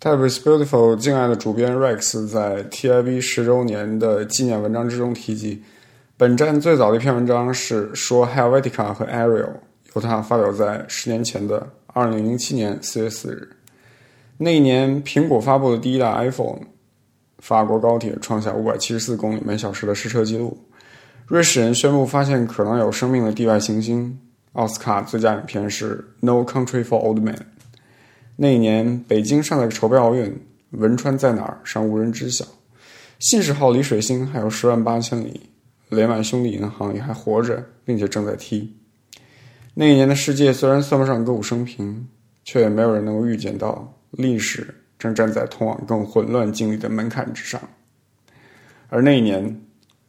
Type is beautiful，敬爱的主编 Rex 在 TIB 十周年的纪念文章之中提及，本站最早的一篇文章是说 Helvetica 和 Arial，由他发表在十年前的二零零七年四月四日。那一年，苹果发布的第一代 iPhone，法国高铁创下五百七十四公里每小时的试车记录，瑞士人宣布发现可能有生命的地外行星。奥斯卡最佳影片是《No Country for Old Men》。那一年，北京尚在筹备奥运，汶川在哪儿尚无人知晓。信使号离水星还有十万八千里，雷曼兄弟银行也还活着，并且正在踢。那一年的世界虽然算不上歌舞升平，却也没有人能够预见到历史正站在通往更混乱境地的门槛之上。而那一年，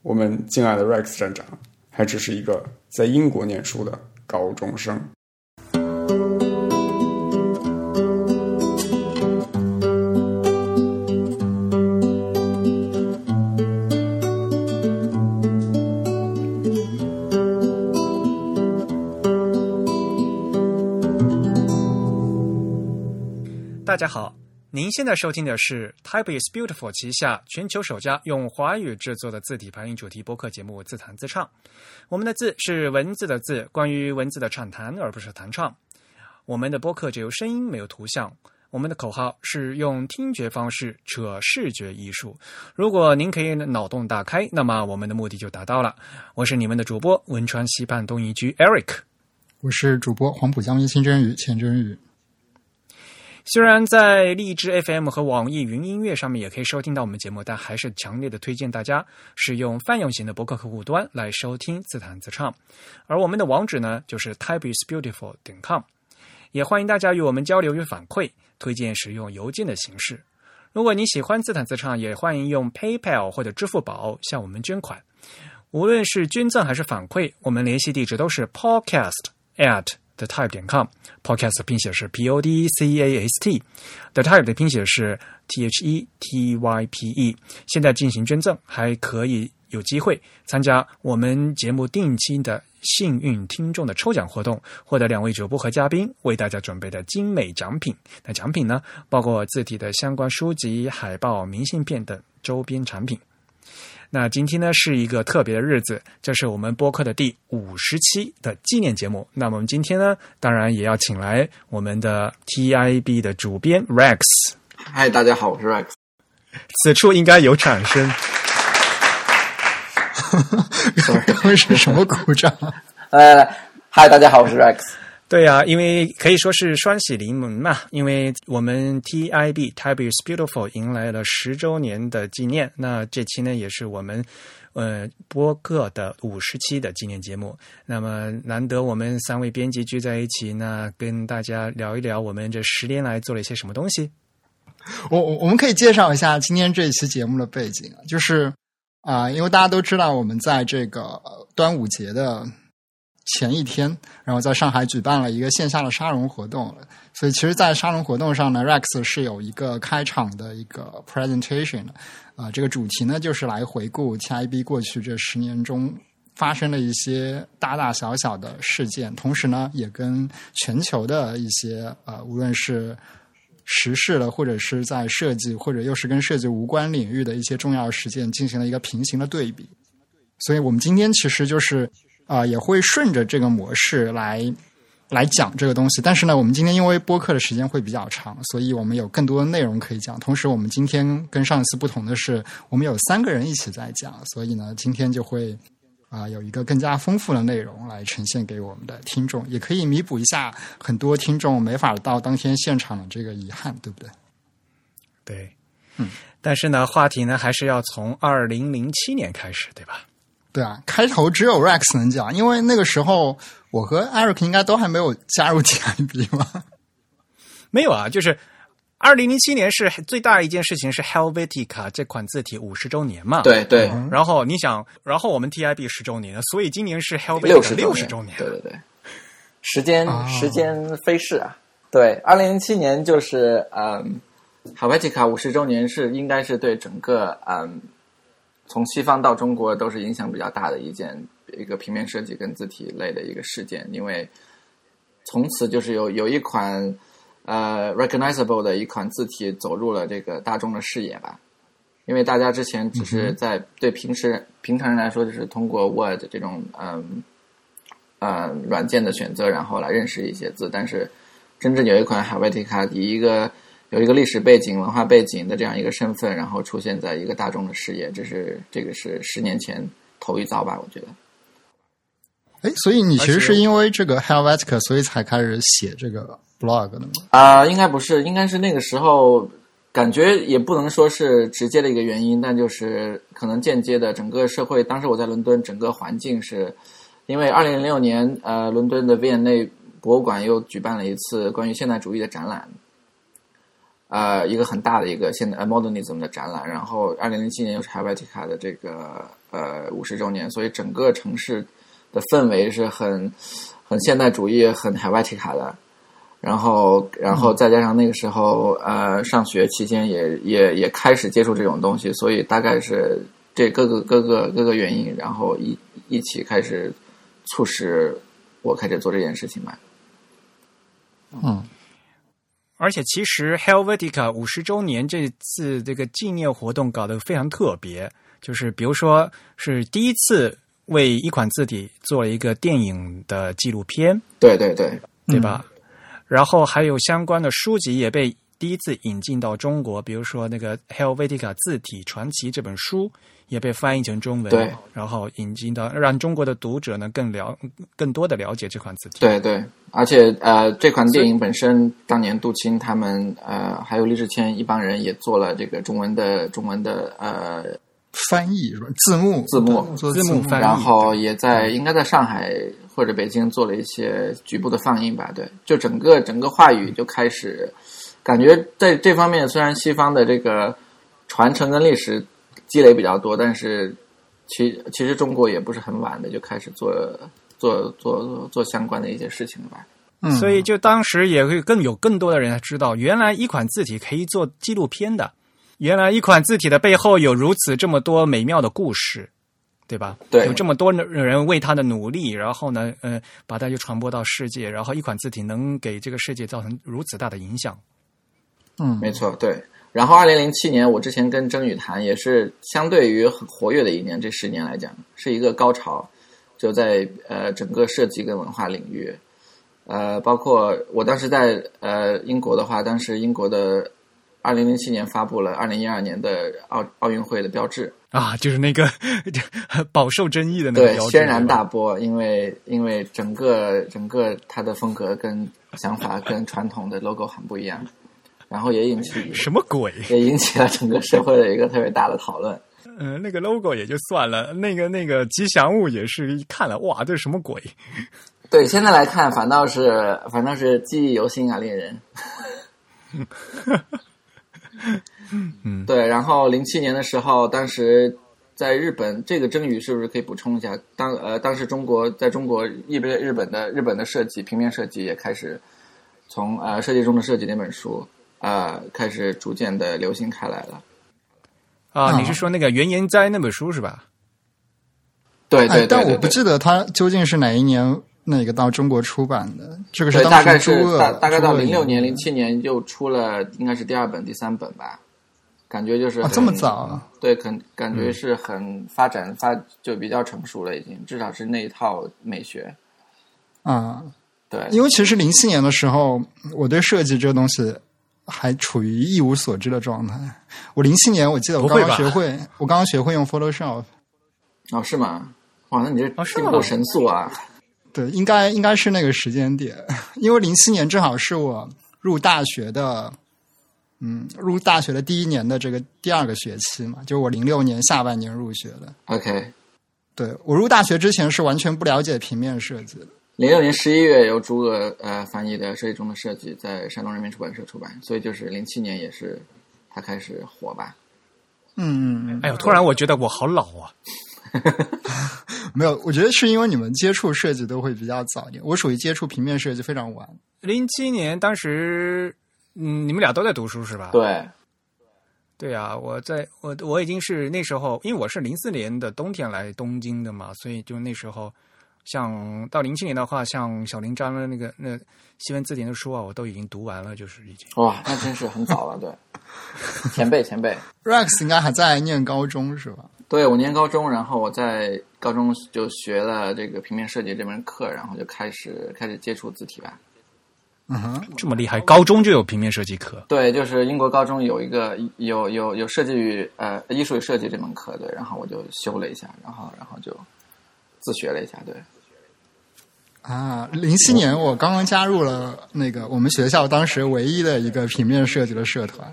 我们敬爱的 Rex 站长还只是一个在英国念书的高中生。大家好，您现在收听的是 Type is Beautiful 旗下全球首家用华语制作的字体排音主题播客节目《自弹自唱》。我们的字是文字的字，关于文字的畅谈，而不是弹唱。我们的播客只有声音，没有图像。我们的口号是用听觉方式扯视觉艺术。如果您可以脑洞大开，那么我们的目的就达到了。我是你们的主播汶川西畔东一居 Eric，我是主播黄浦江一清真语钱真语。虽然在荔枝 FM 和网易云音乐上面也可以收听到我们节目，但还是强烈的推荐大家使用泛用型的博客客户端来收听自弹自唱。而我们的网址呢，就是 typeisbeautiful 点 com。也欢迎大家与我们交流与反馈，推荐使用邮件的形式。如果你喜欢自弹自唱，也欢迎用 PayPal 或者支付宝向我们捐款。无论是捐赠还是反馈，我们联系地址都是 podcast at。The Type 点 com，Podcast 的拼写是 P O D C A S T，The Type 的拼写是 T H E T Y P E。现在进行捐赠，还可以有机会参加我们节目定期的幸运听众的抽奖活动，获得两位主播和嘉宾为大家准备的精美奖品。那奖品呢，包括字体的相关书籍、海报、明信片等周边产品。那今天呢是一个特别的日子，这是我们播客的第五十期的纪念节目。那么我们今天呢，当然也要请来我们的 TIB 的主编 Rex。嗨，大家好，我是 Rex。此处应该有掌声。刚刚是什么鼓掌？呃，嗨，大家好，我是 Rex。对呀、因为可以说是双喜临门嘛，因为我们 TIB Type is Beautiful 迎来了十周年的纪念。那这期呢，也是我们呃播客的五十期的纪念节目。那么难得我们三位编辑聚在一起，那跟大家聊一聊我们这十年来做了一些什么东西。我我我们可以介绍一下今天这一期节目的背景，就是啊、因为大家都知道我们在这个端午节的前一天，然后在上海举办了一个线下的沙龙活动，所以其实，在沙龙活动上呢，Rex 是有一个开场的一个 presentation 的，啊、这个主题呢就是来回顾 TIB 过去这十年中。发生了一些大大小小的事件，同时呢，也跟全球的一些呃，无论是时事的，或者是在设计，或者又是跟设计无关领域的一些重要事件进行了一个平行的对比。所以我们今天其实就是啊、呃也会顺着这个模式来来讲这个东西。但是呢，我们今天因为播客的时间会比较长，所以我们有更多的内容可以讲。同时，我们今天跟上一次不同的是，我们有三个人一起在讲，所以呢，今天就会。啊、有一个更加丰富的内容来呈现给我们的听众，也可以弥补一下很多听众没法到当天现场的这个遗憾，对不对？对，嗯，但是呢，话题呢还是要从二零零七年开始，对吧？对啊，开头只有 Rex 能讲，因为那个时候我和 Eric 应该都还没有加入 TIB 嘛。没有啊，就是二零零七年是最大一件事情是 Helvetica 这款字体五十周年嘛。。对对，然后你想，然后我们 TIB 十周年，所以今年是 Helvetica 六十六十周年。对对对，时间、啊时间飞逝啊！对，二零零七年就是嗯。Helvetica 五十周年是应该是对整个嗯从西方到中国都是影响比较大的一件一个平面设计跟字体类的一个事件，因为从此就是有有一款呃 recognizable 的一款字体走入了这个大众的视野吧。因为大家之前只是在对平时平常人来说，就是通过 Word 这种嗯呃软件的选择，然后来认识一些字，但是真正有一款 Helvetica 以一个有一个历史背景、文化背景的这样一个身份，然后出现在一个大众的视野，这是这个是十年前头一遭吧？我觉得。哎，所以你其实是因为这个 Helvetica，所以才开始写这个 blog 的吗？啊、应该不是，应该是那个时候感觉也不能说是直接的一个原因，但就是可能间接的，整个社会当时我在伦敦，整个环境是因为二零零六年，呃，伦敦的 V&A 博物馆又举办了一次关于现代主义的展览。呃，一个很大的一个现代呃 modernism 的展览，然后二零零七年又是 Helvetica 的这个呃五十周年，所以整个城市的氛围是很很现代主义、很 Helvetica 的。然后，然后再加上那个时候，呃，上学期间也也也开始接触这种东西，所以大概是这各个各个各个原因，然后一一起开始促使我开始做这件事情吧。嗯，而且其实 Helvetica 五十周年这次这个纪念活动搞得非常特别，就是比如说是第一次为一款字体做了一个电影的纪录片，对对对，对吧？然后还有相关的书籍也被第一次引进到中国，比如说那个 Helvetica 字体传奇这本书也被翻译成中文，对，然后引进到让中国的读者呢更了更多的了解这款字体。对对，而且呃，这款电影本身当年杜青他们呃还有李志谦一帮人也做了这个中文的中文的呃翻译是吧？字幕字幕做字幕翻译然后也在应该在上海或者北京做了一些局部的放映吧。对，就整个整个话语就开始感觉在这方面，虽然西方的这个传承跟历史积累比较多，但是其其实中国也不是很晚的就开始做做做做相关的一些事情了吧。嗯，所以就当时也会更有更多的人知道，原来一款字体可以做纪录片的，原来一款字体的背后有如此这么多美妙的故事，对吧？对有这么多人为他的努力，然后呢，呃，把它就传播到世界，然后一款字体能给这个世界造成如此大的影响。嗯，没错，对。然后，二零零七年，我之前跟曾宇谈，也是相对于很活跃的一年，这十年来讲，是一个高潮，就在呃整个设计跟文化领域，呃，包括我当时在呃英国的话，当时英国的二零零七年发布了二零一二年的奥奥运会的标志，啊，就是那个 饱受争议的那个对，标志轩然大波，因为因为整个整个它的风格跟想法跟传统的 logo 很不一样，然后也引起什么鬼？也引起了整个社会的一个特别大的讨论。嗯、那个 logo 也就算了，那个那个吉祥物也是一看了，哇，这是什么鬼？对，现在来看，反倒是反倒是记忆犹新啊，令人。嗯，对。然后零七年的时候，当时在日本，这个真宇是不是可以补充一下？当呃，当时中国在中国日本日本的日本的设计平面设计也开始从呃《设计中的设计》那本书呃开始逐渐的流行开来了。啊，啊你是说那个原研哉那本书是吧？哎，对对对但我不记得它究竟是哪一年那个到中国出版的。这个是大概是大大概到零六年、的零七年又出了，应该是第二本、第三本吧。感觉就是这么早啊对，感感嗯觉是很发展发就比较成熟了，已经至少是那一套美学。啊，对，因为其实零七年的时候，我对设计这个东西还处于一无所知的状态。我零七年我记得我刚刚学会，我刚刚学会用 Photoshop。哦，是吗？哇，那你这哦是吗进步神速啊！对，应该应该是那个时间点，因为零七年正好是我入大学的，嗯，入大学的第一年的这个第二个学期嘛，就是我零六年下半年入学的。OK，对我入大学之前是完全不了解平面设计的。零六年十一月由诸葛呃翻译的《设计中的设计》在山东人民出版社出版，所以就是零七年也是他开始火吧。嗯嗯嗯，哎呦，突然我觉得我好老啊！没有，我觉得是因为你们接触设计都会比较早一点，我属于接触平面设计非常晚。零七年当时，嗯，你们俩都在读书是吧？对，对啊，我在我我已经是那时候，因为我是零四年的冬天来东京的嘛，所以就那时候像到零七年的话，像小林章的那个那西文字典的书啊，我都已经读完了，就是已经。哇，那真是很早了，对，前辈前辈。Rex 应该还在念高中是吧？对，我念高中，然后我在高中就学了这个平面设计这门课，然后就开始开始接触字体吧。嗯哼，这么厉害，高中就有平面设计课。对，就是英国高中有一个有有有设计与呃艺术与设计这门课，对，然后我就修了一下，然后然后就自学了一下，对。啊，零七年我刚刚加入了那个我们学校当时唯一的一个平面设计的社团。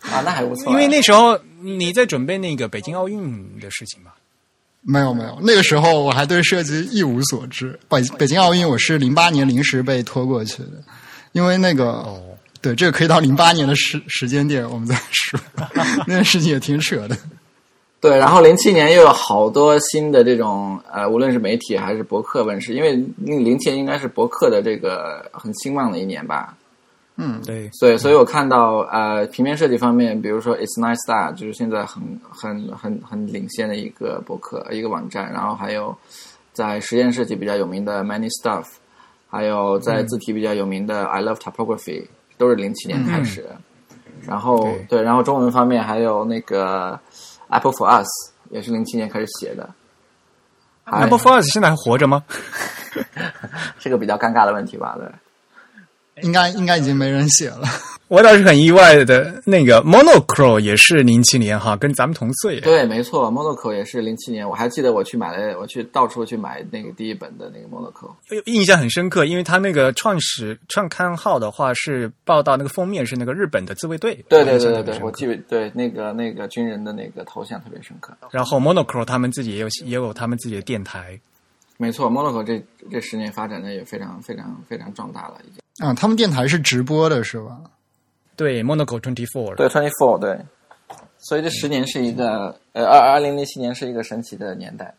啊，那还不错。因为那时候你在准备那个北京奥运的事情吧。没有没有，那个时候我还对设计一无所知。北北京奥运我是零八年临时被拖过去的，因为那个、哦对这个可以到零八年的时时间点我们再说，那件事情也挺扯的。对，然后零七年又有好多新的这种呃，无论是媒体还是博客问世，因为零七年应该是博客的这个很兴旺的一年吧。嗯，对，对，所以我看到呃，平面设计方面，比如说 It's Nice That，就是现在很很很很领先的一个博客一个网站，然后还有在实验设计比较有名的 Many Stuff，还有在字体比较有名的 I Love Typography，都是零七年开始。然后对。对，然后中文方面还有那个 Apple for Us，也是零七年开始写的。Apple for Us 现在还活着吗？是个比较尴尬的问题吧？对。应该应该已经没人写了。我倒是很意外的，那个 Monochrome 也是零七年哈，跟咱们同岁。对，没错，Monaco 也是零七年，我还记得我去买了，我去到处去买那个第一本的那个 Monaco。印象很深刻，因为他那个创始创刊号的话是报道那个封面是那个日本的自卫队。对对对对对，我记得对那个那个军人的那个头像特别深刻。然后 Monochrome 他们自己也有也有他们自己的电台。没错，Monaco 这这十年发展的也非常非常非常壮大了，已经。啊，他们电台是直播的是吧？对，Monaco Twenty Four。对，Twenty Four 对。所以这十年是一个呃二二零零七年是一个神奇的年代，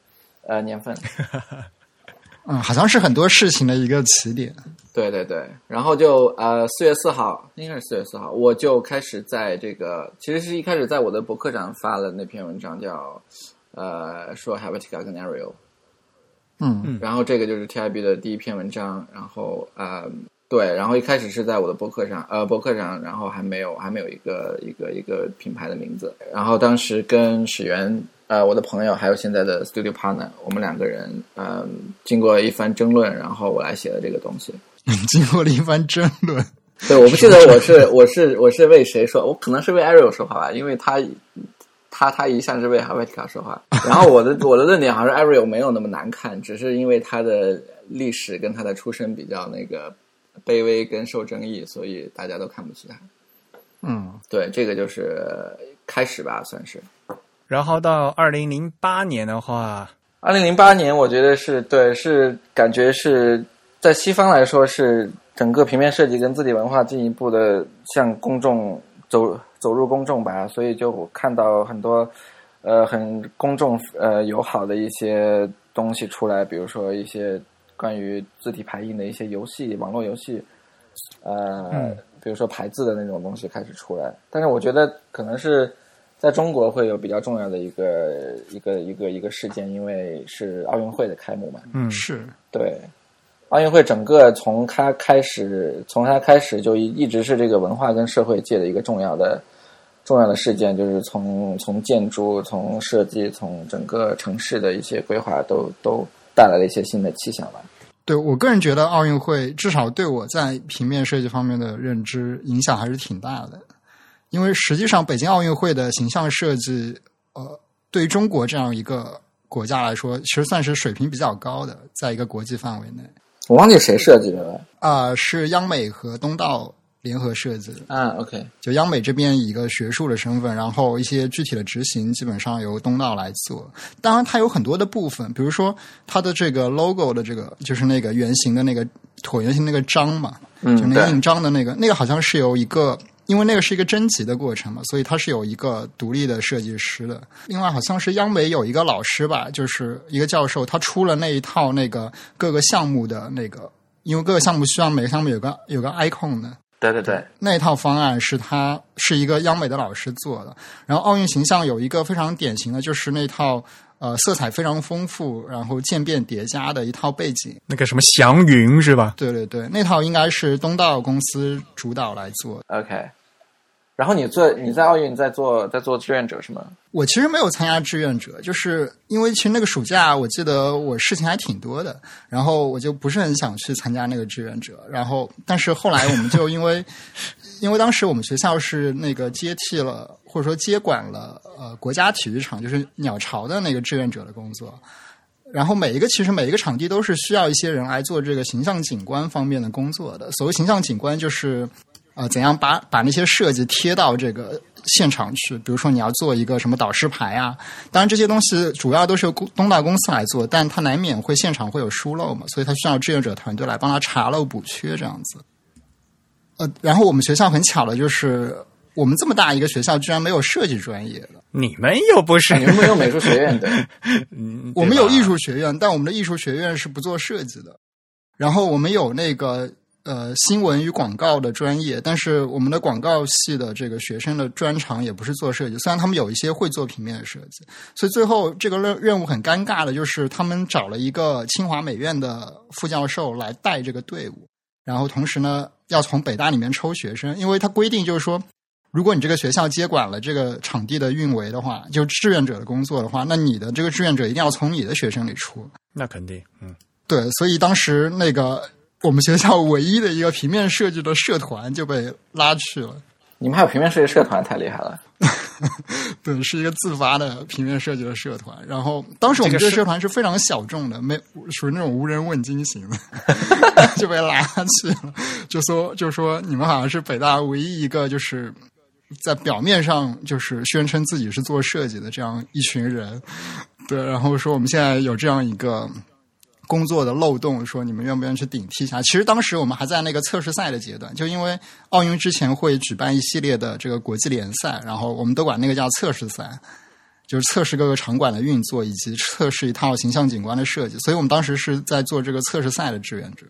呃年份。嗯，好像是很多事情的一个起点。对对对，然后就呃四月四号，应该是四月四号，我就开始在这个，其实是一开始在我的博客上发了那篇文章叫，呃说 Helvetica 跟 Arial，嗯然后这个就是 TIB 的第一篇文章，然后呃对，然后一开始是在我的博客上，呃博客上，然后还没有还没有一个一个一个品牌的名字，然后当时跟史源。呃，我的朋友还有现在的 studio partner，我们两个人，嗯、经过一番争论，然后我来写的这个东西。经过了一番争论，对，我不记得我是我是我是为谁说，我可能是为 Ariel 说话吧，因为他他他一向是为 Helvetica 说话。然后我的我的论点好像是 Ariel 没有那么难看，只是因为他的历史跟他的出身比较那个卑微跟受争议，所以大家都看不起他。嗯，对，这个就是开始吧，算是。然后到二零零八年的话，二零零八年，我觉得是对，是感觉是在西方来说是整个平面设计跟字体文化进一步的向公众走走入公众吧，所以就我看到很多呃很公众呃友好的一些东西出来，比如说一些关于字体排印的一些游戏，网络游戏，呃，嗯比如说排字的那种东西开始出来，但是我觉得可能是。在中国会有比较重要的一个一个一个一个事件，因为是奥运会的开幕嘛。嗯，是对，奥运会整个从它开始，从它开始就一一直是这个文化跟社会界的一个重要的重要的事件，就是从从建筑、从设计、从整个城市的一些规划都都带来了一些新的气象吧。对我个人觉得奥运会至少对我在平面设计方面的认知影响还是挺大的。因为实际上，北京奥运会的形象设计，呃，对于中国这样一个国家来说，其实算是水平比较高的，在一个国际范围内。我忘记谁设计的了。啊、是央美和东道联合设计的。啊，OK，就央美这边以一个学术的身份，然后一些具体的执行基本上由东道来做。当然，它有很多的部分，比如说它的这个 logo 的这个，就是那个圆形的那个椭圆形那个章嘛，嗯就那个印章的那个，那个好像是由一个。因为那个是一个征集的过程嘛，所以它是有一个独立的设计师的。另外，好像是央美有一个老师吧，就是一个教授，他出了那一套那个各个项目的那个，因为各个项目需要每个项目有个有个 icon 的，对对对，那套方案是他是一个央美的老师做的。然后奥运形象有一个非常典型的，就是那套呃色彩非常丰富，然后渐变叠加的一套背景。那个什么祥云是吧？对对对，那套应该是东道公司主导来做的。OK，然后你做你在奥运在做在做志愿者是吗？我其实没有参加志愿者，就是因为其实那个暑假我记得我事情还挺多的，然后我就不是很想去参加那个志愿者。然后，但是后来我们就因为 因为当时我们学校是那个接替了或者说接管了呃国家体育场，就是鸟巢的那个志愿者的工作。然后每一个其实每一个场地都是需要一些人来做这个形象景观方面的工作的。所谓形象景观就是呃怎样把把那些设计贴到这个现场去，比如说你要做一个什么导师牌啊，当然这些东西主要都是由东大公司来做，但它难免会现场会有疏漏嘛，所以它需要志愿者团队来帮他查漏补缺这样子。呃，然后我们学校很巧的就是。我们这么大一个学校，居然没有设计专业的。你们又不是你们没有美术学院的，嗯我们有艺，术学院，但我们的艺术学院是不做设计的。然后我们有那个呃新闻与广告的专业，但是我们的广告系的这个学生的专长也不是做设计，虽然他们有一些会做平面的设计，所以最后这个任任务很尴尬的就是他们找了一个清华美院的副教授来带这个队伍，然后同时呢要从北大里面抽学生，因为他规定就是说。如果你这个学校接管了这个场地的运维的话，就志愿者的工作的话，那你的这个志愿者一定要从你的学生里出。那肯定，嗯，对，所以当时那个我们学校唯一的一个平面设计的社团就被拉去了。你们还有平面设计社团，太厉害了。对，是一个自发的平面设计的社团。然后当时我们这个社团是非常小众的，没属于那种无人问津型的，就被拉去了。就说就说你们好像是北大唯一一个就是。在表面上就是宣称自己是做设计的这样一群人，对，然后说我们现在有这样一个工作的漏洞，说你们愿不愿意去顶替一下？其实当时我们还在那个测试赛的阶段，就因为奥运之前会举办一系列的这个国际联赛，然后我们都管那个叫测试赛，就是测试各个场馆的运作以及测试一套形象景观的设计，所以我们当时是在做这个测试赛的志愿者。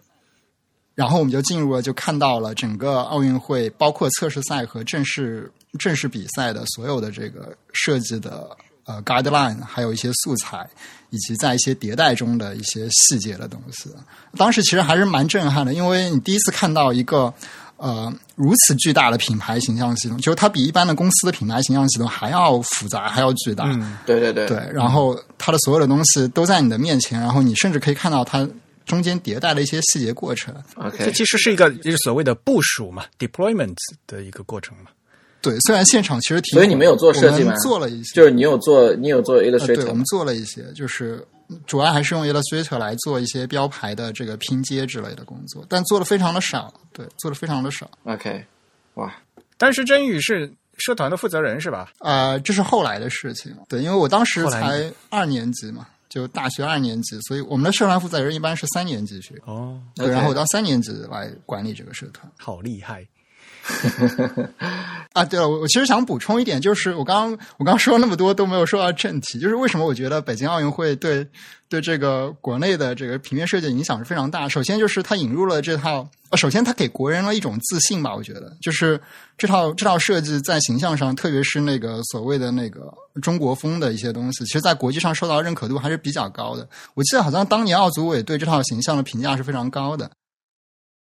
然后我们就进入了，就看到了整个奥运会，包括测试赛和正式正式比赛的所有的这个设计的呃 guideline，还有一些素材，以及在一些迭代中的一些细节的东西。当时其实还是蛮震撼的，因为你第一次看到一个呃如此巨大的品牌形象系统，就是它比一般的公司的品牌形象系统还要复杂，还要巨大。嗯对对对，对，然后它的所有的东西都在你的面前，然后你甚至可以看到它中间迭代的一些细节过程。，OK，这其实是一个就是所谓的部署嘛，deployment 的一个过程嘛。对，虽然现场其实挺，所以你们有做设计吗做了一些，就是你有做你有做呃，对，Illustrator 对我们做了一些，就是主要还是用 Illustrator 来做一些标牌的这个拼接之类的工作，但做的非常的少，对，做的非常的少。OK，哇，但是真宇是社团的负责人是吧？呃，这是后来的事情，对，因为我当时才二年级嘛，就大学二年级，所以我们的社团负责人一般是三年级学，哦，对然后我到三年级来管理这个社团。好厉害！啊，对了，我我其实想补充一点，就是我刚刚我刚刚说那么多都没有说到正题，就是为什么我觉得北京奥运会对对这个国内的这个平面设计影响是非常大。首先就是它引入了这套，首先它给国人了一种自信吧，我觉得就是这套这套设计在形象上，特别是那个所谓的那个中国风的一些东西，其实在国际上受到认可度还是比较高的。我记得好像当年奥组委对这套形象的评价是非常高的。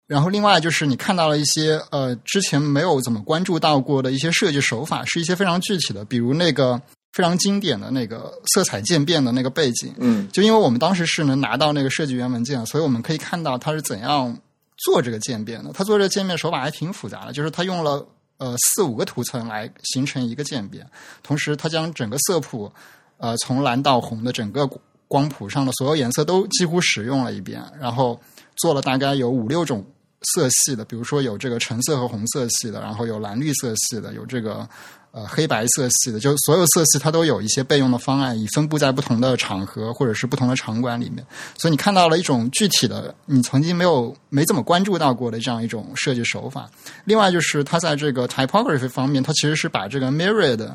然后另外就是你看到了一些呃之前没有怎么关注到过的一些设计手法，是一些非常具体的，比如那个非常经典的那个色彩渐变的那个背景。嗯就因为我们当时是能拿到那个设计原文件，所以我们可以看到它是怎样做这个渐变的。它做这个渐变手法还挺复杂的，就是它用了呃四五个图层来形成一个渐变，同时它将整个色谱呃从蓝到红的整个光谱上的所有颜色都几乎使用了一遍，然后做了大概有五六种色系的，比如说有这个橙色和红色系的，然后有蓝绿色系的，有这个呃黑白色系的，就所有色系它都有一些备用的方案，以分布在不同的场合或者是不同的场馆里面。所以你看到了一种具体的你曾经没有没怎么关注到过的这样一种设计手法。另外就是它在这个 typography 方面，它其实是把这个 Myriad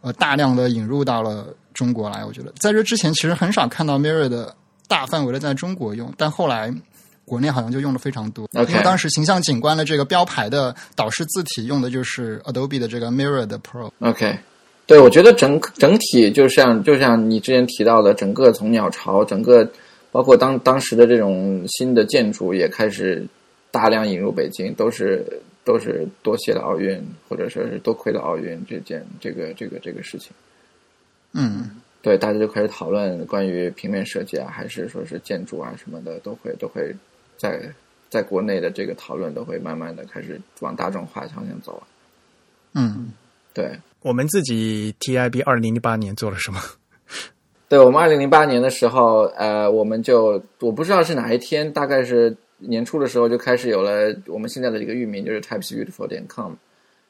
呃大量的引入到了中国来。我觉得在这之前其实很少看到 Myriad 大范围的在中国用，但后来。国内好像就用的非常多 OK 因为当时形象景观的这个标牌的导师字体用的就是 Adobe 的这个 Mirror 的 Pro。，OK，对，我觉得整整体就像就像你之前提到的，整个从鸟巢，整个包括当当时的这种新的建筑也开始大量引入北京，都是都是多谢了奥运，或者说是多亏了奥运这件这个这个这个事情。嗯对，大家就开始讨论关于平面设计啊，还是说是建筑啊什么的，都会都会在在国内的这个讨论都会慢慢的开始往大众化方向走。嗯对，我们自己 TIB 二零零八年做了什么？对我们二零零八年的时候，呃，我们就我不知道是哪一天，大概是年初的时候就开始有了我们现在的这个域名，就是 typesbeautiful 点 com。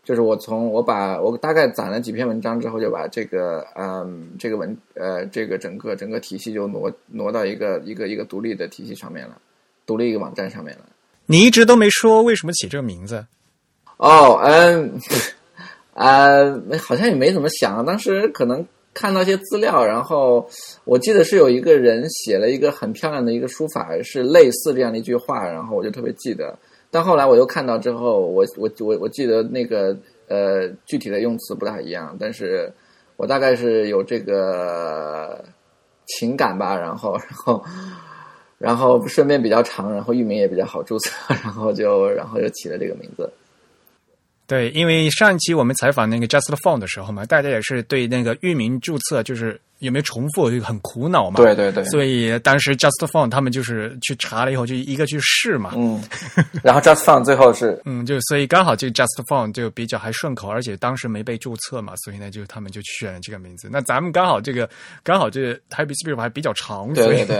就是我从我把我大概攒了几篇文章之后，就把这个嗯这个文呃这个整个整个体系就挪挪到一个一个一个独立的体系上面了，独立一个网站上面了。你一直都没说为什么起这个名字？哦，嗯，呃，好像也没怎么想，当时可能看到一些资料，然后我记得是有一个人写了一个很漂亮的一个书法，是类似这样的一句话，然后我就特别记得。但后来我又看到之后，我我我我记得那个呃具体的用词不大一样，但是我大概是有这个情感吧，然后然后然后顺便比较长，然后域名也比较好注册，然后就然后就起了这个名字。对，因为上一期我们采访那个 Just Phone 的时候嘛，大家也是对那个域名注册就是有没有重复就很苦恼嘛。对对对，所以当时 Just Phone 他们就是去查了以后，就一个去试嘛。嗯，然后 Just Phone 最后是 嗯，就所以刚好这个 Just Phone 就比较还顺口，而且当时没被注册嘛，所以呢就他们就选了这个名字。那咱们刚好这个刚好这个 Happy Spirit 还比较长，对对对，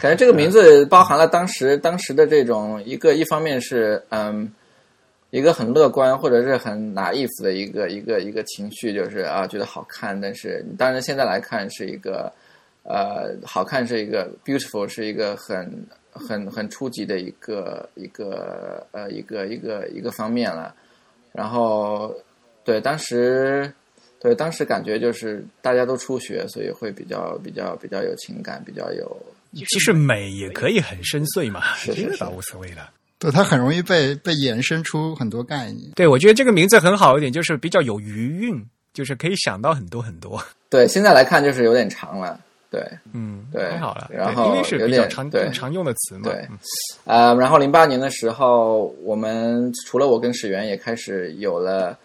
感觉这个名字包含了当时当时的这种一个一方面是嗯。一个很乐观或者是很 naive 的一个一个一个情绪，就是啊，觉得好看。但是当然现在来看是一个呃，好看是一个 beautiful 是一个很很很初级的一个一个呃一个一个一个方面了。然后对当时对当时感觉就是大家都初学，所以会比较比较比较有情感，比较有。其实美也可以很深邃嘛，是 是倒无所谓了。对，它很容易被被衍生出很多概念。对，我觉得这个名字很好一点，就是比较有余韵，就是可以想到很多很多。对，现在来看就是有点长了。对，嗯，对，太好了。然后因为是比较常对常用的词嘛。对，呃，然后零八年的时候，我们除了我跟史源，也开始有了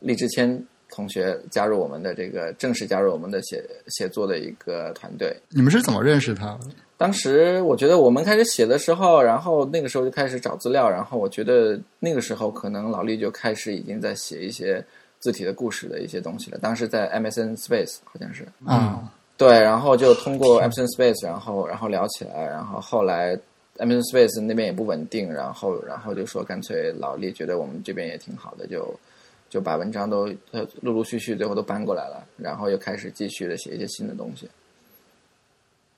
厉志谦同学加入我们的这个正式加入我们的写写作的一个团队。你们是怎么认识他的？当时我觉得我们开始写的时候，然后那个时候就开始找资料，然后我觉得那个时候可能老厉就开始已经在写一些字体的故事的一些东西了。当时在 MSN Space 好像是啊，对，然后就通过 MSN Space，然后然后聊起来，然后后来 MSN Space 那边也不稳定，然后然后就说干脆老厉觉得我们这边也挺好的，就就把文章都呃陆陆续续最后都搬过来了，然后又开始继续的写一些新的东西。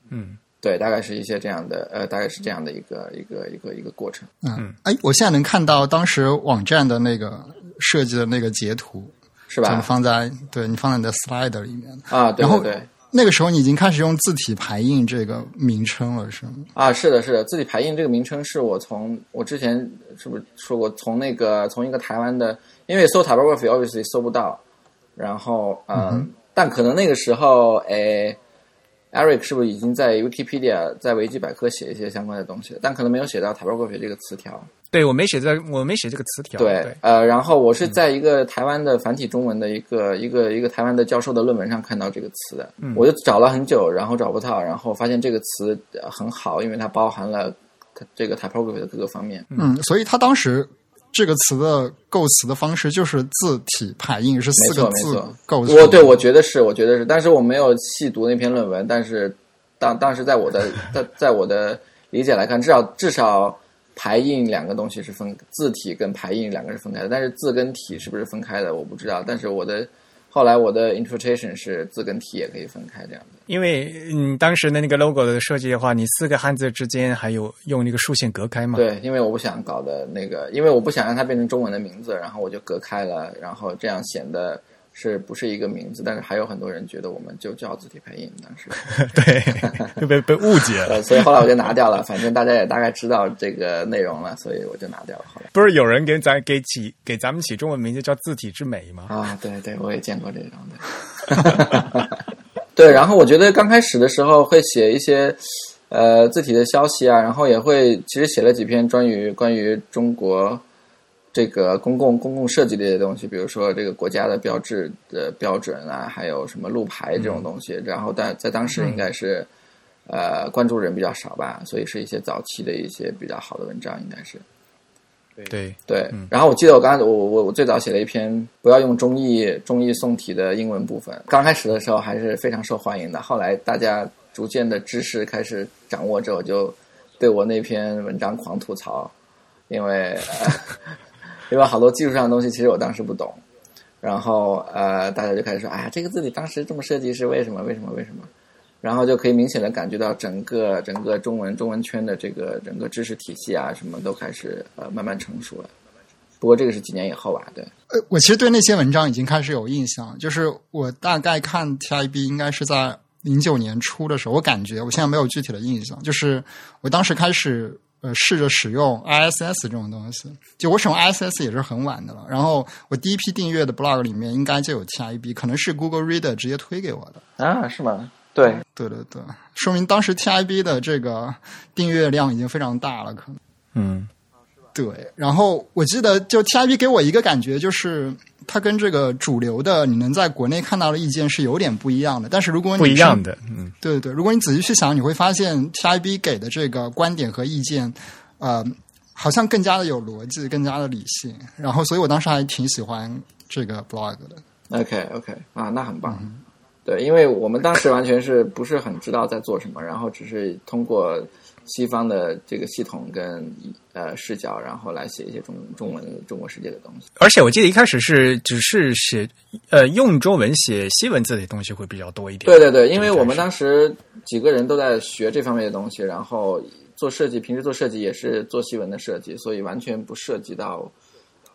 嗯。对，大概是一些这样的，呃，大概是这样的一个一个一个一个过程。嗯，哎，我现在能看到当时网站的那个设计的那个截图，是吧？放在对你放在你的 Slider 里面啊，对然后对。那个时候你已经开始用字体排印这个名称了，是吗？啊，是的，是的，字体排印这个名称是我从我之前是不是说过，从那个从一个台湾的，因为搜 typography obviously 搜不到，然后嗯，嗯但可能那个时候，哎。Eric 是不是已经在 Wikipedia 在维基百科写一些相关的东西了？但可能没有写到 typography 这个词条。对，我没写在，我没写这个词条。对，对呃，然后我是在一个台湾的繁体中文的一个、一个一个台湾的教授的论文上看到这个词的，嗯我就找了很久，然后找不到，然后发现这个词呃很好，因为它包含了这个 typography 的各个方面。嗯，所以他当时这个词的构词的方式就是字体排印，是四个字构词。我对我觉得是，我觉得是，但是我没有细读那篇论文，但是当当时在我的 在在我的理解来看，至少至少排印两个东西是分字体跟排印两个是分开的，但是字跟体是不是分开的我不知道，但是我的后来我的 interpretation 是字跟体也可以分开这样的。因为嗯，当时的那个 logo 的设计的话，你四个汉字之间还有用那个竖线隔开嘛？对，因为我不想搞的那个，因为我不想让它变成中文的名字，然后我就隔开了，然后这样显得是不是一个名字？但是还有很多人觉得我们就叫字体配音，当时 对，就被被误解了。呃，所以后来我就拿掉了。反正大家也大概知道这个内容了，所以我就拿掉了。后来不是有人给咱给起给咱们起中文名字叫字体之美吗？啊，对对，我也见过这种的。对，然后我觉得刚开始的时候会写一些呃字体的消息啊，然后也会其实写了几篇关于关于中国这个公共公共设计类的东西，比如说这个国家的标志的标准啊，还有什么路牌这种东西。然后但在当时应该是、呃关注人比较少吧，所以是一些早期的一些比较好的文章，应该是。对，对，然后我记得我刚才我我我最早写了一篇不要用中译中译宋体的英文部分，刚开始的时候还是非常受欢迎的，后来大家逐渐的知识开始掌握之后，就对我那篇文章狂吐槽，因为、呃、因为好多技术上的东西其实我当时不懂，然后呃大家就开始说，哎呀这个字体当时这么设计是为什么为什么为什么？然后就可以明显的感觉到整个整个中文中文圈的这个整个知识体系啊，什么都开始呃慢慢成熟了。不过这个是几年以后吧，对，呃，我其实对那些文章已经开始有印象，就是我大概看 TIB 应该是在零九年初的时候，我感觉我现在没有具体的印象，就是我当时开始呃试着使用 ISS 这种东西，就我使用 ISS 也是很晚的了。然后我第一批订阅的 blog 里面应该就有 TIB，可能是 Google Reader 直接推给我的。啊，是吗？对，对对对，说明当时 TIB 的这个订阅量已经非常大了，可能。嗯，对，然后我记得就 TIB 给我一个感觉，就是它跟这个主流的你能在国内看到的意见是有点不一样的。但是如果你是不一样，的，嗯，对对对，如果你仔细去想，你会发现 TIB 给的这个观点和意见，呃，好像更加的有逻辑，更加的理性。然后，所以我当时还挺喜欢这个 blog 的。OK OK 啊，那很棒。对，因为我们当时完全是不是很知道在做什么，然后只是通过西方的这个系统跟呃视角，然后来写一些中中文中国世界的东西。而且我记得一开始是只是写呃用中文写西文字的东西会比较多一点。对对对，因为我们当时几个人都在学这方面的东西，然后做设计，平时做设计也是做西文的设计，所以完全不涉及到。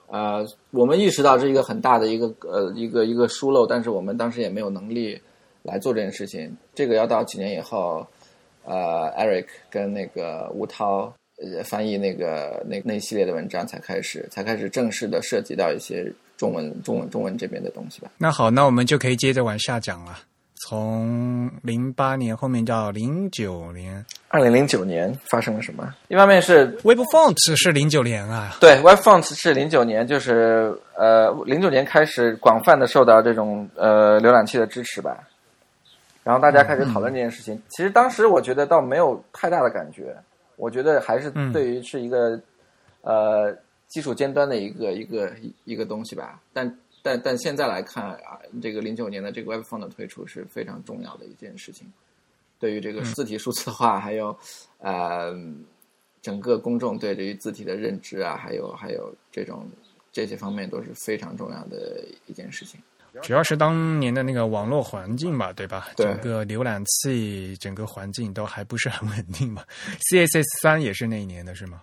呃，我们意识到这是一个很大的一个呃一个一个疏漏，但是我们当时也没有能力来做这件事情。这个要到几年以后，呃，Eric 跟那个吴涛呃翻译那个那那一系列的文章才开始才开始正式的涉及到一些中文中文中文这边的东西吧。那好，那我们就可以接着往下讲了。从零八年后面叫零九年二零零九年发生了什么？一方面是，Web Font 是零九年啊，对，Web Font 是零九年，就是呃零九年开始广泛的受到这种呃浏览器的支持吧，然后大家开始讨论这件事情。其实当时我觉得倒没有太大的感觉，我觉得还是嗯对于是一个、呃技术尖端的一个一个一个东西吧。但但但现在来看啊，这个零九年的这个 Web Font 的推出是非常重要的一件事情，对于这个字体数字化还有呃。整个公众对于字体的认知啊，还有还有这种这些方面都是非常重要的一件事情。主要是当年的那个网络环境吧，对吧？对整个浏览器、整个环境都还不是很稳定嘛。CSS 三也是那一年的是吗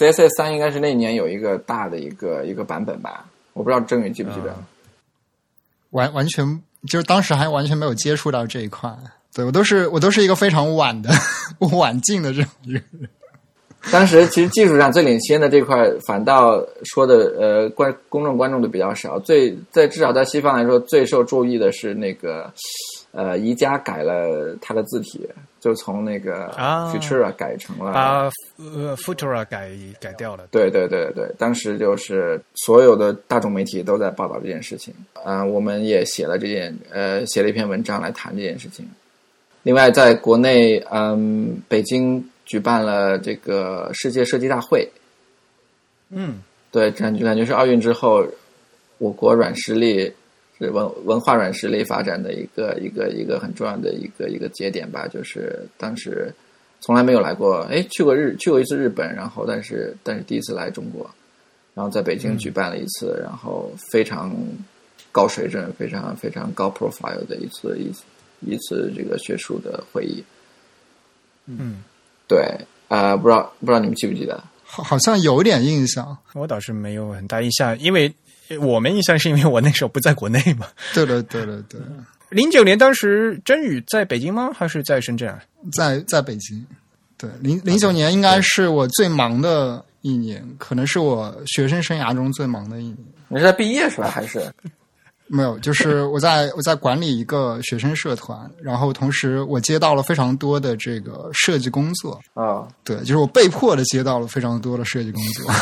？CSS 三应该是那一年有一个大的一个一个版本吧，我不知道郑宇记不记得。完完全就是当时还完全没有接触到这一块。对我都是我都是一个非常晚的 晚进的这种一个人。当时其实技术上最领先的这块，反倒说的呃观公众关注的比较少。最在至少在西方来说，最受注意的是那个呃宜家改了它的字体，就从那个啊 Futura 改成了把呃 Futura 改改掉了。对对对对，当时就是所有的大众媒体都在报道这件事情，啊、我们也写了这件呃写了一篇文章来谈这件事情。另外，在国内，嗯，北京举办了这个世界设计大会，嗯，对，感觉感觉是奥运之后，我国软实力是文文化软实力发展的一个一个一个很重要的一个一个节点吧。就是当时从来没有来过，哎，去过日去过一次日本，然后但是但是第一次来中国，然后在北京举办了一次，然后非常高水准、非常非常高 profile 的一次一次一次这个学术的会议。嗯，对，呃、不知道不知道你们记不记得？好好像有点印象。我倒是没有很大印象，因为我们印象是因为我那时候不在国内嘛。对对对对对，零九年当时真宇在北京吗？还是在深圳啊？在在北京。对，零零九年应该是我最忙的一年，可能是我学生生涯中最忙的一年。你是在毕业是吧？还是没有，就是我在我在管理一个学生社团，然后同时我接到了非常多的这个设计工作，啊，对，就是我被迫的接到了非常多的设计工作。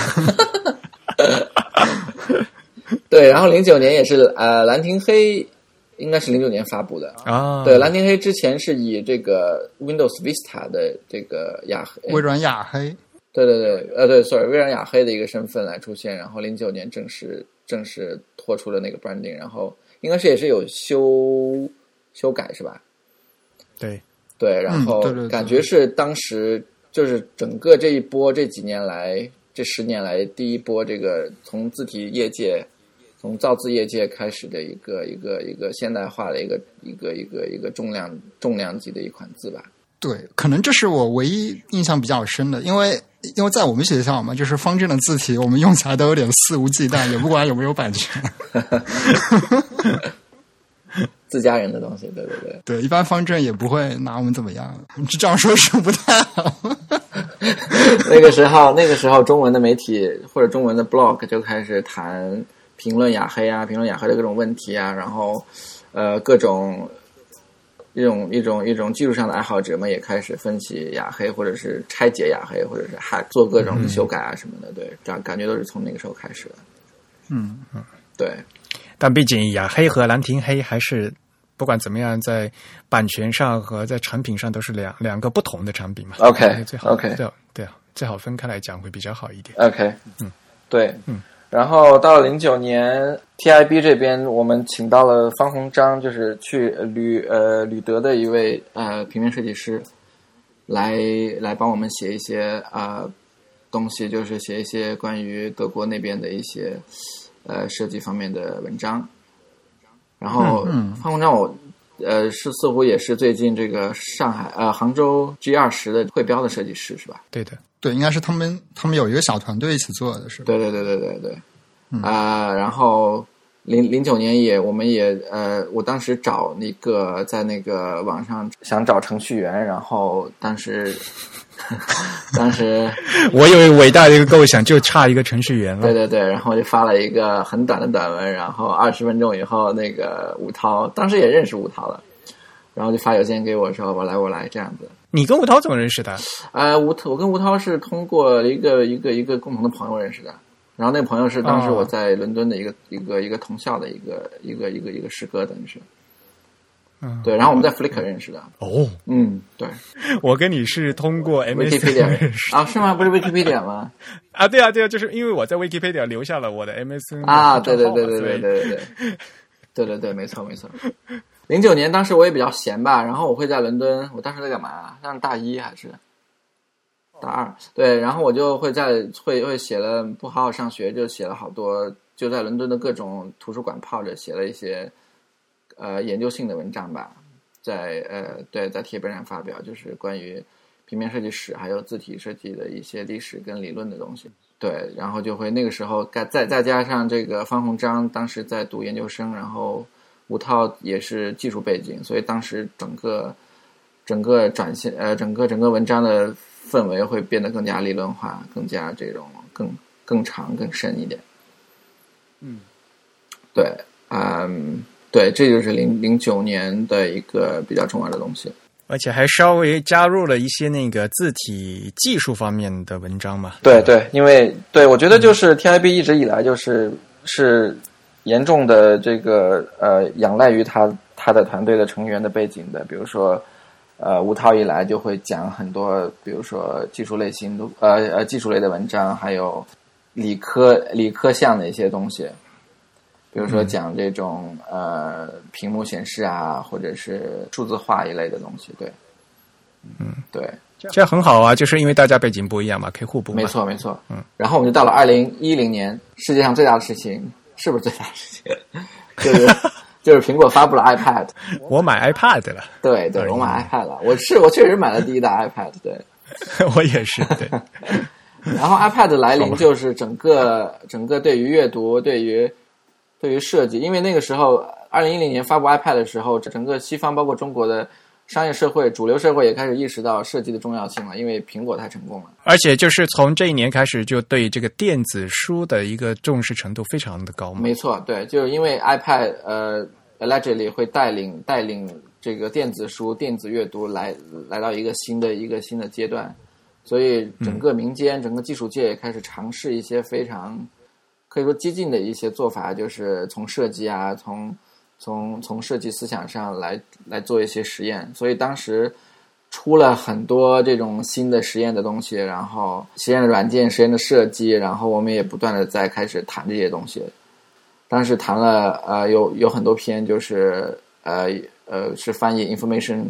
对，然后零九年也是呃，兰亭黑应该是零九年发布的。啊，对，兰亭黑之前是以这个 Windows Vista 的这个雅黑，微软雅黑，对对对，呃对，sorry，微软雅黑的一个身份来出现，然后零九年正式正式拖出了那个 branding，然后应该是也是有修修改是吧？对，对，然后感觉是当时就是整个这一波这几年来这十年来第一波这个从字体业界从造字业界开始的一个一个一个现代化的一个一个一个一个重量重量级的一款字吧。对，可能这是我唯一印象比较深的，因为因为在我们学校嘛，就是方正的字体，我们用起来都有点肆无忌惮，也不管有没有版权。自家人的东西，对对对。对，一般方正也不会拿我们怎么样，这样说是不太好。那个时候，那个时候中文的媒体或者中文的 blog 就开始谈评论雅黑啊，评论雅黑的各种问题啊，然后呃各种一种一种一种技术上的爱好者们也开始分析雅黑，或者是拆解雅黑，或者是还做各种修改啊什么的。对，感感觉都是从那个时候开始的。嗯嗯对，但毕竟雅黑和兰亭黑还是不管怎么样，在版权上和在产品上都是两两个不同的产品嘛。OK，最好 OK 对对啊，最好分开来讲会比较好一点。OK，嗯，对，嗯。然后到了零九年，TIB 这边我们请到了方鸿章，就是去吕呃吕德的一位呃平面设计师，来来帮我们写一些呃东西，就是写一些关于德国那边的一些呃设计方面的文章。然后方鸿章我呃是似乎也是最近这个上海呃杭州 G 二十的会标的设计师是吧？对的，对，应该是他们他们有一个小团队一起做的，是吧？对对对对对对，啊、然后零零九年也，我们也呃，我当时找那个在那个网上想找程序员，然后当时 当时 我以为伟大的一个构想就差一个程序员了。对对对，然后就发了一个很短的短文，然后二十分钟以后，那个吴涛当时也认识吴涛了，然后就发邮件给我说我来我来这样子。你跟吴涛怎么认识的？呃，吴涛，我跟吴涛是通过一个一个一个共同的朋友认识的，然后那个朋友是当时哦我在伦敦的一个、一个一个同校的一个一个一个一个师哥，等于是，嗯，对，然后我们在 Flickr 认识的，哦，嗯，对我跟你是通过 MSN 认，Wikipedia 识 啊，是吗？不是 Wikipedia 吗？啊，对啊，对啊，就是因为我在 Wikipedia 留下了我的 MSN 啊，对对对对对对对，对对 对，没错没错。零九年当时我也比较闲吧，然后我会在伦敦，我当时在干嘛？上大一还是大二？对，然后我就会在会会写了，不好好上学，就写了好多，就在伦敦的各种图书馆泡着，写了一些呃研究性的文章吧，在呃对在贴吧上发表，就是关于平面设计史还有字体设计的一些历史跟理论的东西。对，然后就会那个时候再再再加上这个方鸿章当时在读研究生，然后吴涛也是技术背景，所以当时整个整个展现呃整个整个文章的氛围会变得更加理论化，更加这种更更长更深一点。嗯，对，嗯，对，这就是零零九年的一个比较重要的东西。而且还稍微加入了一些那个字体技术方面的文章嘛。对对，因为对我觉得就是 TIB 一直以来就是是严重的这个呃仰赖于他他的团队的成员的背景的，比如说呃吴涛一来就会讲很多，比如说技术类型的呃呃技术类的文章，还有理科理科项的一些东西。比如说讲这种、呃屏幕显示啊，或者是数字化一类的东西，对，嗯，对，这样很好啊，就是因为大家背景不一样嘛，可以互补嘛。没错，没错。嗯，然后我们就到了二零一零年，世界上最大的事情是不是最大的事情？就是 就是苹果发布了 iPad。我买 iPad 了，对对，我买 iPad 了。我是我确实买了第一代 iPad，对。我也是。对，然后 iPad 的来临，就是整个整个对于阅读，对于对于设计，因为那个时候二零一零年发布 iPad 的时候，整个西方包括中国的商业社会、主流社会也开始意识到设计的重要性了，因为苹果太成功了。而且就是从这一年开始，就对这个电子书的一个重视程度非常的高嘛。没错，对，就是因为 iPad 呃 allegedly 会带领带领这个电子书、电子阅读来来到一个新的一个新的阶段，所以整个民间、整个技术界也开始尝试一些非常可以说激进的一些做法，就是从设计啊，从从从设计思想上来来做一些实验，所以当时出了很多这种新的实验的东西，然后实验的软件、实验的设计，然后我们也不断的在开始谈这些东西。当时谈了呃有有很多篇，就是呃呃是翻译 information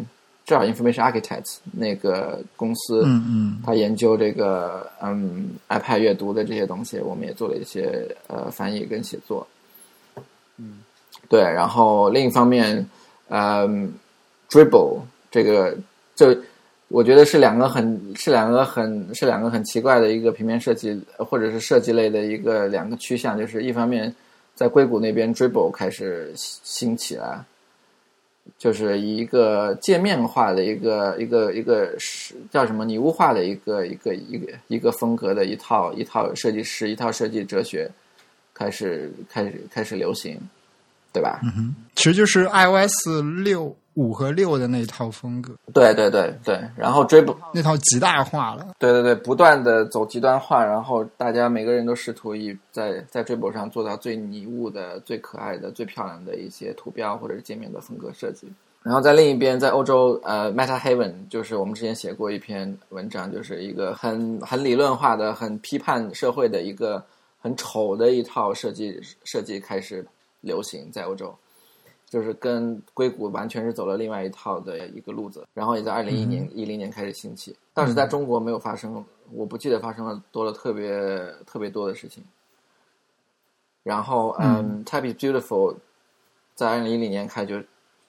至少 information architects 那个公司，嗯嗯他研究这个嗯 iPad 阅读的这些东西，我们也做了一些呃翻译跟写作。嗯，对，然后另一方面，嗯，Dribble 这个这我觉得是两个很是两个很是两个很奇怪的一个平面设计或者是设计类的一个两个趋向，就是一方面在硅谷那边 Dribble 开始兴起了。就是一个界面化的一个一个一个是叫什么拟物化的一个一个一个一个风格的一套一套设计师一套设计哲学开始开始开始流行，对吧？嗯哼其实就是 iOS 六五和六的那一套风格，对对对对，然后追不那套极大化了。对对对，不断的走极端化，然后大家每个人都试图以在在追捕上做到最拟物的、最可爱的、最漂亮的一些图标或者是界面的风格设计。然后在另一边，在欧洲，呃，Meta Haven 就是我们之前写过一篇文章，就是一个很很理论化的、很批判社会的一个很丑的一套设计设计开始流行在欧洲。就是跟硅谷完全是走了另外一套的一个路子，然后也在二零一年一零年开始兴起，但是在中国没有发生，我不记得发生了多了特别特别多的事情。然后，嗯，Type is Beautiful 在二零一零年开就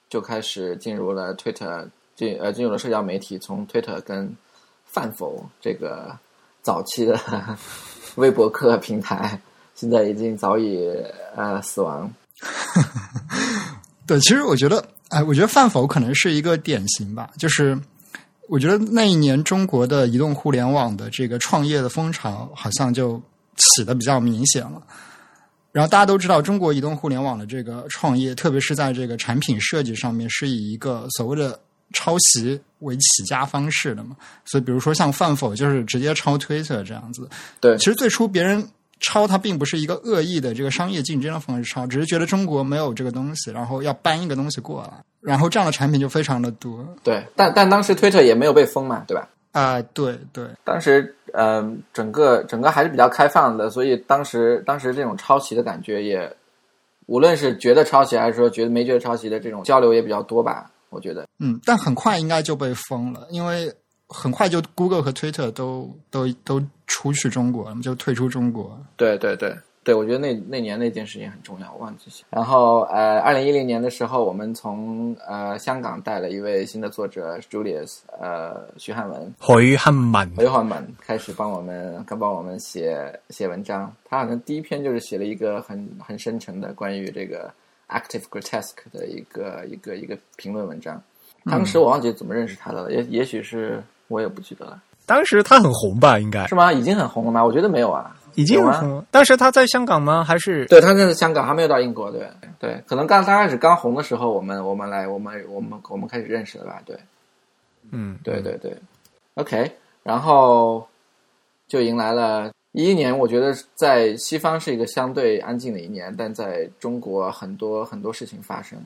就开始进入了 Twitter 进呃进入了社交媒体，从 Twitter 跟饭否这个早期的 微博客平台，现在已经早已呃死亡。对，其实我觉得，哎，我觉得饭否可能是一个典型吧。就是我觉得那一年中国的移动互联网的这个创业的风潮，好像就起的比较明显了。然后大家都知道，中国移动互联网的这个创业，特别是在这个产品设计上面，是以一个所谓的抄袭为起家方式的嘛。所以，比如说像饭否，就是直接抄 Twitter 这样子。对，其实最初别人。抄它并不是一个恶意的这个商业竞争的方式抄，只是觉得中国没有这个东西，然后要搬一个东西过来，然后这样的产品就非常的多。对，但但当时 Twitter 也没有被封嘛，对吧？啊、对对，当时嗯、呃整个整个还是比较开放的，所以当时当时这种抄袭的感觉也，无论是觉得抄袭还是说觉得没觉得抄袭的这种交流也比较多吧，我觉得。嗯，但很快应该就被封了，因为很快就 Google 和 Twitter 都都都出去中国了，就退出中国。对对对对，我觉得那那年那件事情很重要，我忘记写。然后呃，二零一零年的时候，我们从呃香港带了一位新的作者 Julius 呃徐汉文，許漢文回环本开始帮我们刚帮我们写写文章。他好像第一篇就是写了一个很很深沉的关于这个 active grotesque 的一个一个一个评论文章。当时我忘记怎么认识他的了，也也许是我也不记得了，当时他很红吧？应该是吗？已经很红了吗？我觉得没有啊，已经很红了。当时他在香港吗？还是对他在在香港还没有到英国，对对，可能刚刚开始刚红的时候，我们我们来我们我们我们开始认识的吧？对嗯，对对对，OK，然后就迎来了一一年，我觉得在西方是一个相对安静的一年，但在中国很多很多事情发生。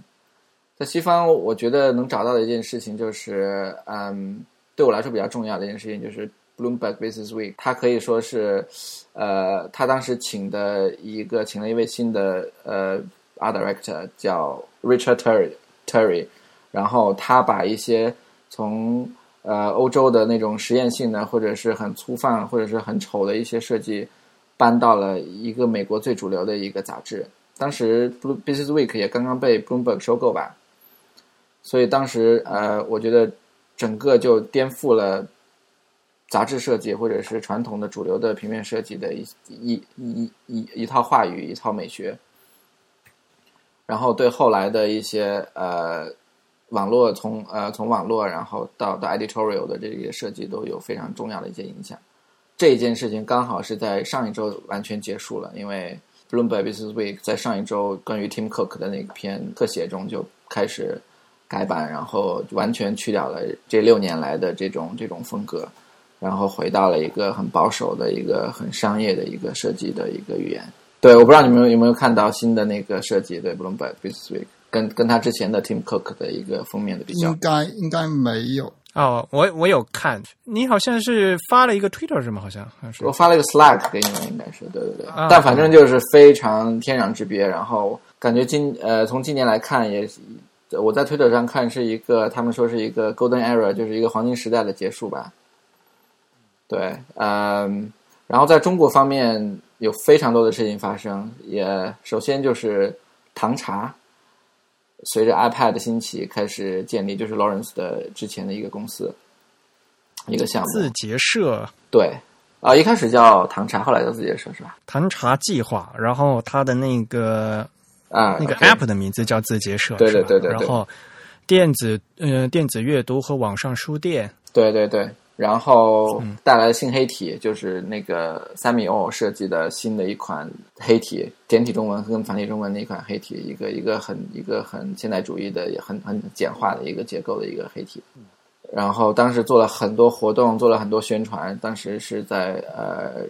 在西方，我觉得能找到的一件事情就是，嗯，对我来说比较重要的一件事情就是 Bloomberg Business Week，它可以说是，呃，他当时请的一个请了一位新的呃 art director 叫 Richard Terry Terry，然后他把一些从呃欧洲的那种实验性的或者是很粗放或者是很丑的一些设计搬到了一个美国最主流的一个杂志。当时 Blue Business Week 也刚刚被 Bloomberg 收购吧，所以当时呃，我觉得整个就颠覆了杂志设计或者是传统的主流的平面设计的一一一一一套话语一套美学，然后对后来的一些呃网络从呃从网络然后到到 editorial 的这些设计都有非常重要的一些影响。这件事情刚好是在上一周完全结束了，因为 Bloomberg Business Week 在上一周关于 Tim Cook 的那篇特写中就开始改版，然后完全去掉了这六年来的这种这种风格，然后回到了一个很保守的一个很商业的一个设计的一个语言。对，我不知道你们有没有看到新的那个设计，对 Bloomberg Business Week 跟跟他之前的 Tim Cook 的一个封面的比较应。该应该没有。哦，我我有看，你好像是发了一个 Twitter 是吗？好像还是我发了一个 Slack 给你们，应该是对对对，啊但反正就是非常天壤之别。然后感觉今呃从今年来看也，我在推特上看是一个，他们说是一个 Golden Era，就是一个黄金时代的结束吧。对，嗯，然后在中国方面有非常多的事情发生，也首先就是唐茶。随着 iPad 的兴起，开始建立，就是 Lawrence 的之前的一个公司，一个项目。字节社对，啊、一开始叫唐茶，后来叫字节社是吧？唐茶计划，然后它的那个啊，那个 app 的名字叫字节社，对对对对对。然后电子呃电子阅读和网上书店，对对对，然后嗯。带来的新黑体，就是那个三米欧设计的新的一款黑体，简体中文跟繁体中文的一款黑体，一个一个很一个很现代主义的，也很很简化的一个结构的一个黑体。然后当时做了很多活动，做了很多宣传，当时是在呃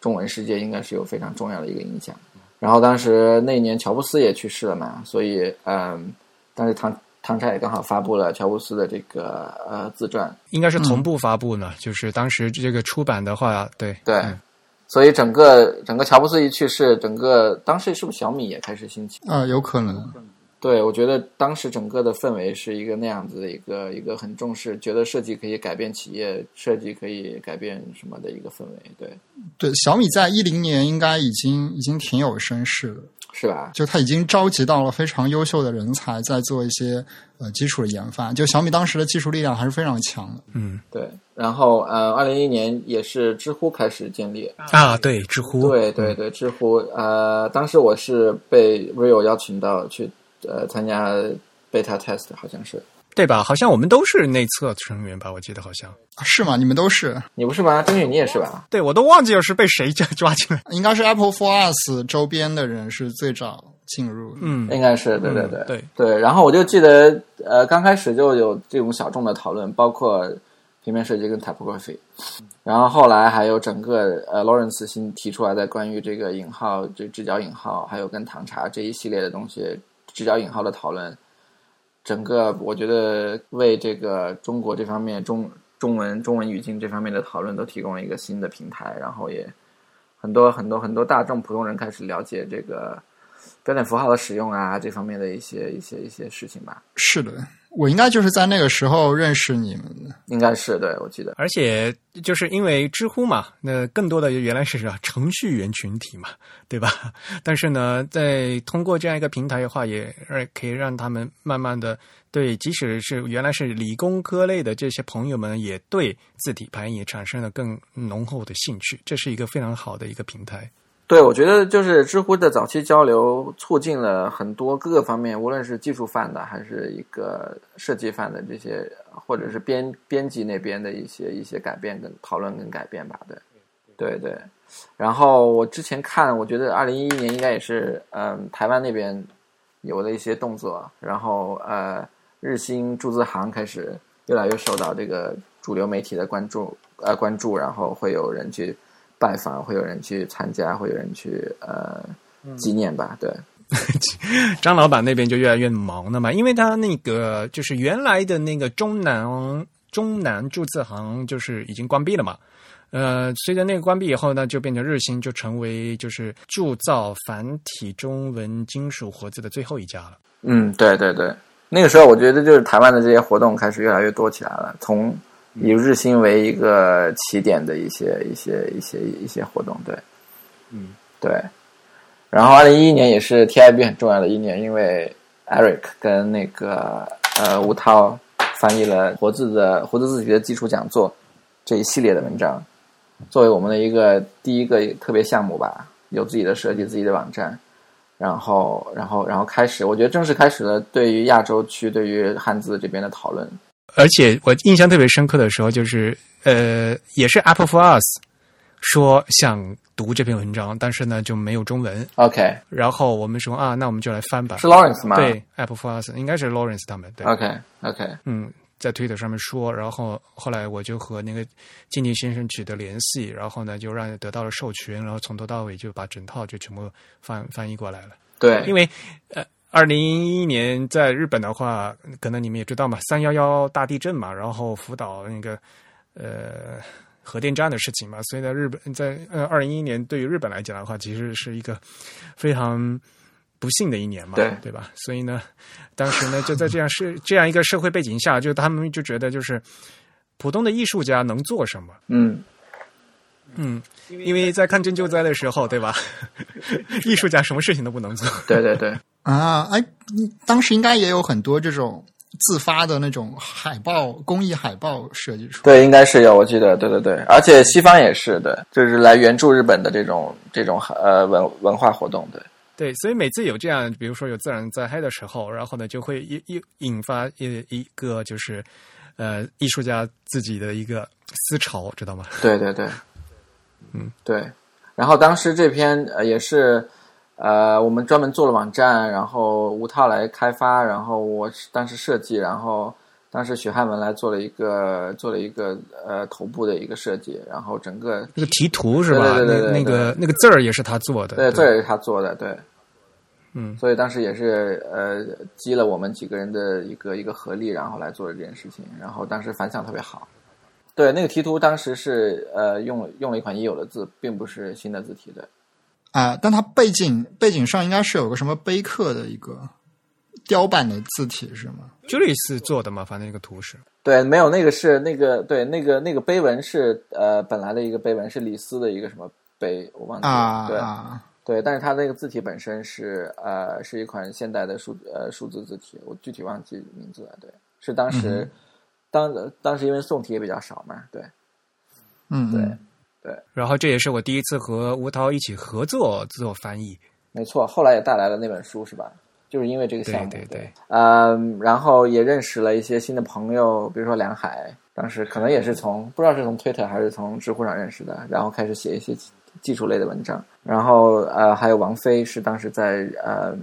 中文世界应该是有非常重要的一个影响。然后当时那一年乔布斯也去世了嘛，所以嗯，当时唐唐朝也刚好发布了乔布斯的这个呃自传，应该是同步发布呢。就是当时这个出版的话，对对，嗯所以整个整个乔布斯一去世，整个当时是不是小米也开始兴起？啊、有可能。对，我觉得当时整个的氛围是一个那样子的一个一个很重视，觉得设计可以改变企业，设计可以改变什么的一个氛围，对，对，小米在一零年应该已经已经挺有声势了，是吧？就他已经召集到了非常优秀的人才，在做一些呃基础的研发。就小米当时的技术力量还是非常强的。嗯对。然后呃，二零一一年也是知乎开始建立，啊，对，知乎，对对对，知乎呃，当时我是被 Rio 邀请到去呃参加 beta test，好像是对吧？好像我们都是内测成员吧？我记得好像，啊是吗？你们都是？你不是吗？曾宇你也是吧？对我都忘记了是被谁抓抓进来。应该是 Apple for Us 周边的人是最早进入的。嗯，应该是对对嗯对、对对。然后我就记得，呃，刚开始就有这种小众的讨论，包括平面设计跟 typography，然后后来还有整个呃 Lawrence 新提出来的关于这个引号、这直角引号，还有跟唐茶这一系列的东西，直角引号的讨论，整个我觉得为这个中国这方面中中文中文语境这方面的讨论都提供了一个新的平台，然后也很多很多很多大众普通人开始了解这个标点符号的使用啊这方面的一些一些一些事情吧，是的，我应该就是在那个时候认识你们的。应该是对我记得。而且就是因为知乎嘛，那更多的原来是啊程序员群体嘛，对吧？但是呢，在通过这样一个平台的话，也让可以让他们慢慢的对，即使是原来是理工科类的这些朋友们，也对字体排印也产生了更浓厚的兴趣。这是一个非常好的一个平台。对，我觉得就是知乎的早期交流，促进了很多各个方面，无论是技术范的，还是一个设计范的这些，或者是编编辑那边的一些一些改变跟讨论跟改变吧。对，对对。然后我之前看，我觉得二零一一年应该也是，嗯，台湾那边有了一些动作，然后呃，日新注资行开始越来越受到这个主流媒体的关注，呃，关注，然后会有人去。拜访会有人去参加，会有人去呃纪念吧，对。张老板那边就越来越忙了嘛，因为他那个就是原来的那个中南中南注字行就是已经关闭了嘛。呃，随着那个关闭以后呢，就变成日新就成为就是铸造繁体中文金属活字的最后一家了。嗯，对对对，那个时候我觉得就是台湾的这些活动开始越来越多起来了，从以日新为一个起点的一些一些一些一些活动，对，嗯，对。然后二零一一年也是 TIB 很重要的一年，因为 Eric 跟那个呃吴涛翻译了活字的活字字体的基础讲座这一系列的文章，作为我们的一个第一个特别项目吧，有自己的设计、自己的网站。然后然后然后开始，我觉得正式开始了对于亚洲区对于汉字这边的讨论。而且我印象特别深刻的时候，就是呃，也是 Apple for Us 说想读这篇文章，但是呢就没有中文。OK，然后我们说啊，那我们就来翻吧是。Lawrence 吗？对，Apple for Us 应该是 Lawrence 他们对。，OK OK，嗯，在推特上面说，然后后来我就和那个静静先生取得联系，然后呢就让得到了授权，然后从头到尾就把整套就全部翻翻译过来了。对，因为呃，二零一一年在日本的话，可能你们也知道嘛，三幺幺大地震嘛，然后福岛那个呃核电站的事情嘛，所以在，日本在呃二零一一年对于日本来讲的话，其实是一个非常不幸的一年嘛，对对吧？所以呢，当时呢就在这样 社这样一个社会背景下，就他们就觉得就是普通的艺术家能做什么？嗯，嗯，因为在抗震救灾的时候，对吧？艺术家什么事情都不能做。对对对，啊，哎，你当时应该也有很多这种自发的那种海报、公益海报设计出来。对，应该是有，我记得，对对对，而且西方也是对，就是来援助日本的这种这种呃文文化活动，对，对，所以每次有这样，比如说有自然灾害的时候，然后呢，就会一一引发一一个就是呃艺术家自己的一个思潮，知道吗？对对对，嗯，对。然后当时这篇呃也是呃我们专门做了网站，然后吴涛来开发，然后我是当时设计，然后当时许汉文来做了一个做了一个呃头部的一个设计，然后整个那个题图是吧？对对对对对那那个那个字儿也是他做的。对字儿也是他做的，对。嗯所以当时也是呃积了我们几个人的一个一个合力，然后来做了这件事情，然后当时反响特别好。对，那个题图当时是呃用用了一款已有的字，并不是新的字体的。啊、但它背景背景上应该是有个什么碑刻的一个雕版的字体是吗？，Julius 做的嘛，反正那个图是。对，没有那个是那个对那个那个碑文是呃本来的一个碑文是李斯的一个什么碑，我忘记了。对啊啊，对，但是它那个字体本身是呃是一款现代的数呃数字字体，我具体忘记名字了。对，是当时、当当时因为宋体也比较少嘛，对嗯，对。嗯然后这也是我第一次和吴涛一起合作做翻译。没错，后来也带来了那本书，是吧？就是因为这个项目，对对对嗯，然后也认识了一些新的朋友，比如说梁海，当时可能也是从不知道是从推特还是从知乎上认识的，然后开始写一些技术类的文章，然后呃，还有王菲是当时在呃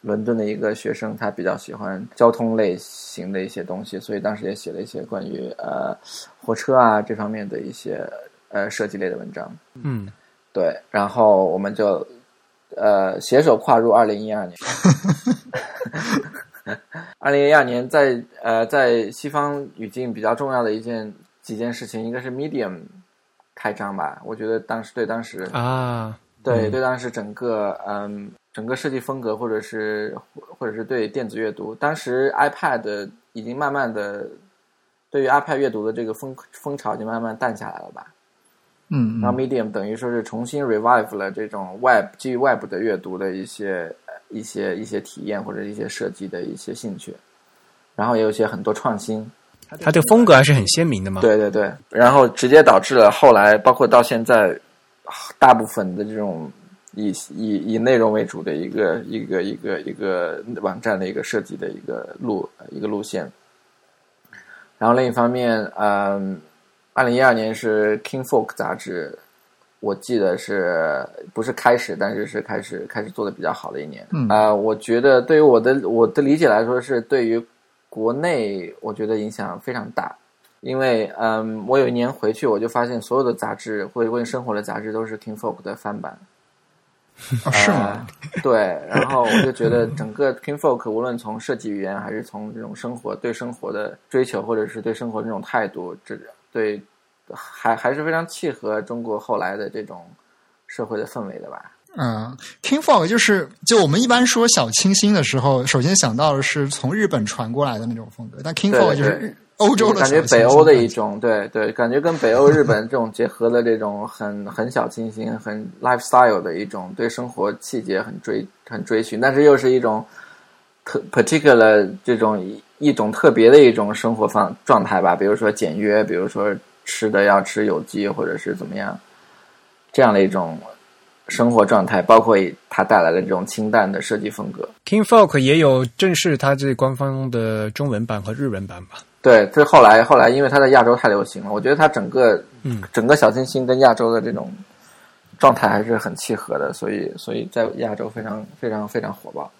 伦敦的一个学生，他比较喜欢交通类型的一些东西，所以当时也写了一些关于呃火车啊这方面的一些呃设计类的文章，嗯，对，然后我们就呃携手跨入二零一二年。二零一二年在呃在西方语境比较重要的一件几件事情，应该是 Medium 开张吧。我觉得当时对当时啊，对对当时整个嗯整个设计风格，或者是或者是对电子阅读，当时 iPad 已经慢慢的对于 iPad 阅读的这个风风潮已经慢慢淡下来了吧。嗯然后嗯 Medium 等于说是重新 revive 了这种 Web 基于 Web 的阅读的一些呃一些一些体验或者一些设计的一些兴趣，然后也有一些很多创新，它的风格还是很鲜明的嘛。对对对，然后直接导致了后来包括到现在，大部分的这种以以以内容为主的一个一个一个一个网站的一个设计的一个路一个路线。然后另一方面，嗯，二零一二年是 King Folk 杂志，我记得是不是开始，但是是开始开始做的比较好的一年。嗯啊、我觉得对于我的我的理解来说，是对于国内我觉得影响非常大。因为嗯，我有一年回去，我就发现所有的杂志或者关于生活的杂志都是 King Folk 的翻版。哦是吗？呃对，然后我就觉得 整个 King Folk 无论从设计语言，还是从这种生活对生活的追求，或者是对生活这种态度，这对还还是非常契合中国后来的这种社会的氛围的吧。嗯，King Folk 就是就我们一般说小清新的时候，首先想到的是从日本传过来的那种风格，但 King Folk 就是欧洲的感觉北欧的一种，对对，感觉跟北欧、日本这种结合的这种很很小清新、很 lifestyle 的一种对生活细节很追很追寻，但是又是一种特 particular 这种一一种特别的一种生活方状态吧，比如说简约，比如说吃的要吃有机或者是怎么样，这样的一种生活状态，包括它带来的这种清淡的设计风格。King Folk 也有正式它这官方的中文版和日文版吧？对，这后来后来因为它在亚洲太流行了，我觉得它整个嗯整个小清新跟亚洲的这种状态还是很契合的，所以所以在亚洲非常非常非常火爆。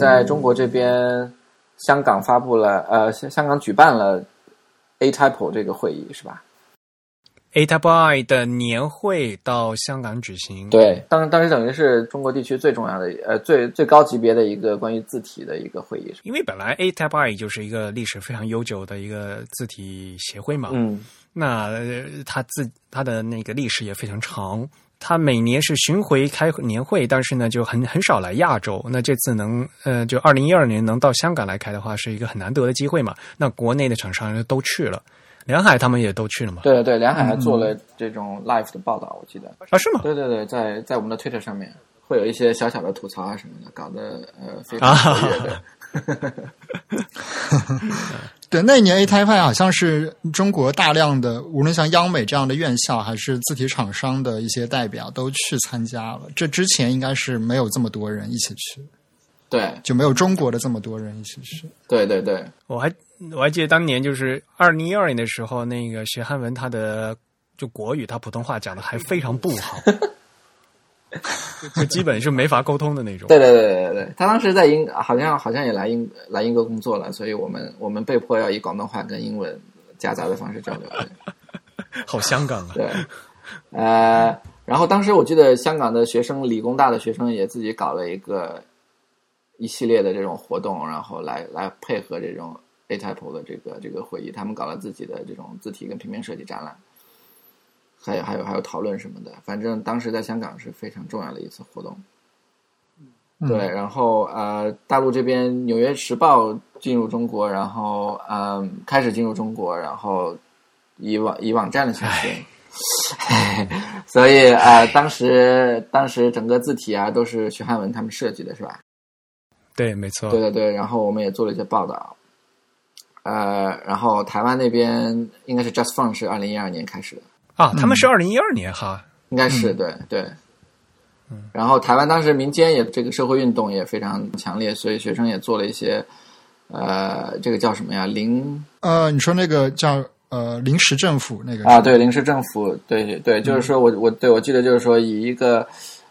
在中国这边，香港发布了呃，香香港举办了 A Type 这个会议是吧？A Type I 的年会到香港举行，，对，当当时等于是中国地区最重要的呃最最高级别的一个关于字体的一个会议。因为本来 A Type I 就是一个历史非常悠久的一个字体协会嘛，嗯，那呃它自它的那个历史也非常长，它每年是巡回开年会，但是呢就很很少来亚洲。那这次能呃就二零一二年能到香港来开的话，是一个很难得的机会嘛。那国内的厂商都去了，梁海他们也都去了嘛？对对对，梁海还做了这种 live 的报道，我记得。啊是吗？对对对，在在我们的 Twitter 上面会有一些小小的吐槽啊什么的，搞得呃非常活跃的。对，那一年 A Type 好像是中国大量的，无论像央美这样的院校，还是字体厂商的一些代表都去参加了。这之前应该是没有这么多人一起去，对就没有中国的这么多人一起去。对对对，我还我还记得当年就是二零一二年的时候，那个学汉文他的就国语他普通话讲的还非常不好，就基本是没法沟通的那种。对对对对对对，他当时在英好像好像也来英来英国工作了，所以我们我们被迫要以广东话跟英文夹杂的方式交流。好香港啊！对，呃，然后当时我记得香港的学生，理工大的学生也自己搞了一个一系列的这种活动，然后来来配合这种 A Type 的这个这个会议，他们搞了自己的这种字体跟平面设计展览，还有还有还有讨论什么的，反正当时在香港是非常重要的一次活动。对，然后呃，大陆这边《纽约时报》进入中国，然后嗯、开始进入中国，然后以网以网站的形式，所以呃，当时当时整个字体啊都是徐汉文他们设计的，是吧？对，没错。对对对，然后我们也做了一些报道，呃，然后台湾那边应该是 Just Fun 是二零一二年开始的，啊，他们是二零一二年哈，应该是、对对。然后台湾当时民间也这个社会运动也非常强烈，所以学生也做了一些，呃，这个叫什么呀？临呃，你说那个叫呃临时政府那个啊，对，临时政府，对对，就是说我我对我记得就是说以一个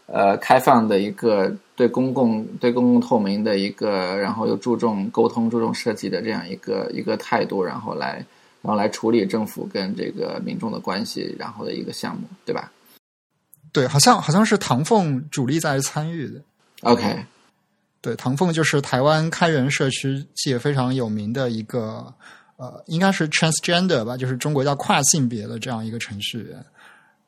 呃开放的一个对公共对公共透明的一个，然后又注重沟通、注重设计的这样一个一个态度，然后来然后来处理政府跟这个民众的关系，然后的一个项目，对吧对，好像好像是唐凤主力在参与的。？OK，对，唐凤就是台湾开源社区界非常有名的一个呃，应该是 transgender 吧，就是中国叫跨性别的这样一个程序员。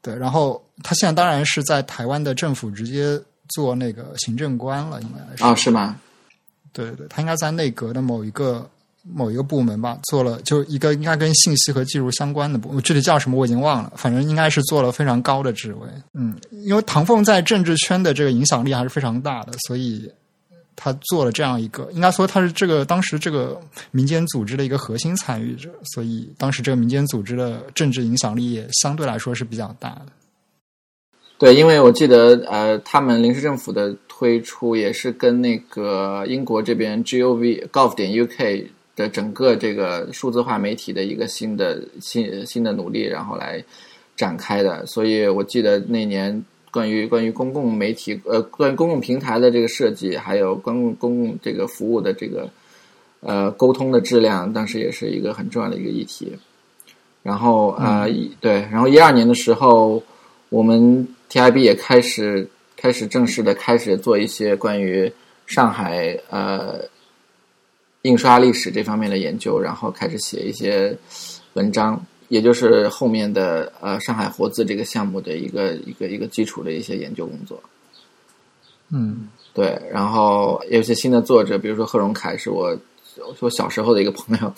对，然后他现在当然是在台湾的政府直接做那个行政官了，应该是。哦，是吗？对对对，他应该在内阁的某一个某一个部门吧，做了就一个应该跟信息和技术相关的部，具体叫什么我已经忘了，反正应该是做了非常高的职位。嗯，因为唐凤在政治圈的这个影响力还是非常大的，所以他做了这样一个，应该说他是这个当时这个民间组织的一个核心参与者，所以当时这个民间组织的政治影响力也相对来说是比较大的。对，因为我记得呃，他们临时政府的推出也是跟那个英国这边 gov gov 点 uk 的整个这个数字化媒体的一个新的新新的努力，然后来展开的。所以我记得那年关于关于公共媒体呃关于公共平台的这个设计，还有公共公共这个服务的这个呃沟通的质量，当时也是一个很重要的一个议题。然后呃、一对，然后一二年的时候，我们 TIB 也开始开始正式的开始做一些关于上海呃印刷历史这方面的研究，然后开始写一些文章，也就是后面的呃上海活字这个项目的一个一个一个基础的一些研究工作。嗯对，然后有些新的作者，比如说贺荣凯是我是我小时候的一个朋友，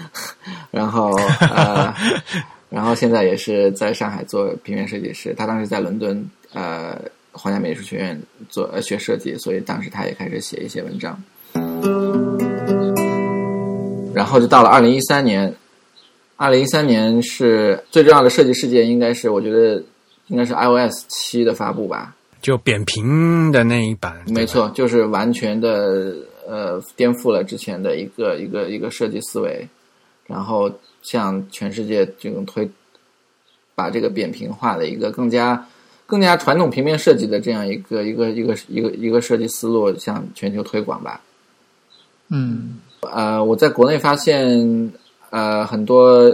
然后呃，然后现在也是在上海做平面设计师。他当时在伦敦呃皇家美术学院做呃学设计，所以当时他也开始写一些文章。然后就到了二零一三年，二零一三年是最重要的设计事件，应该是我觉得应该是 iOS 七的发布吧？就扁平的那一版，没错，就是完全的呃颠覆了之前的一个一个一个设计思维，然后向全世界这种推把这个扁平化的一个更加更加传统平面设计的这样一个一个一个一个一个设计思路向全球推广吧。嗯呃，我在国内发现呃很多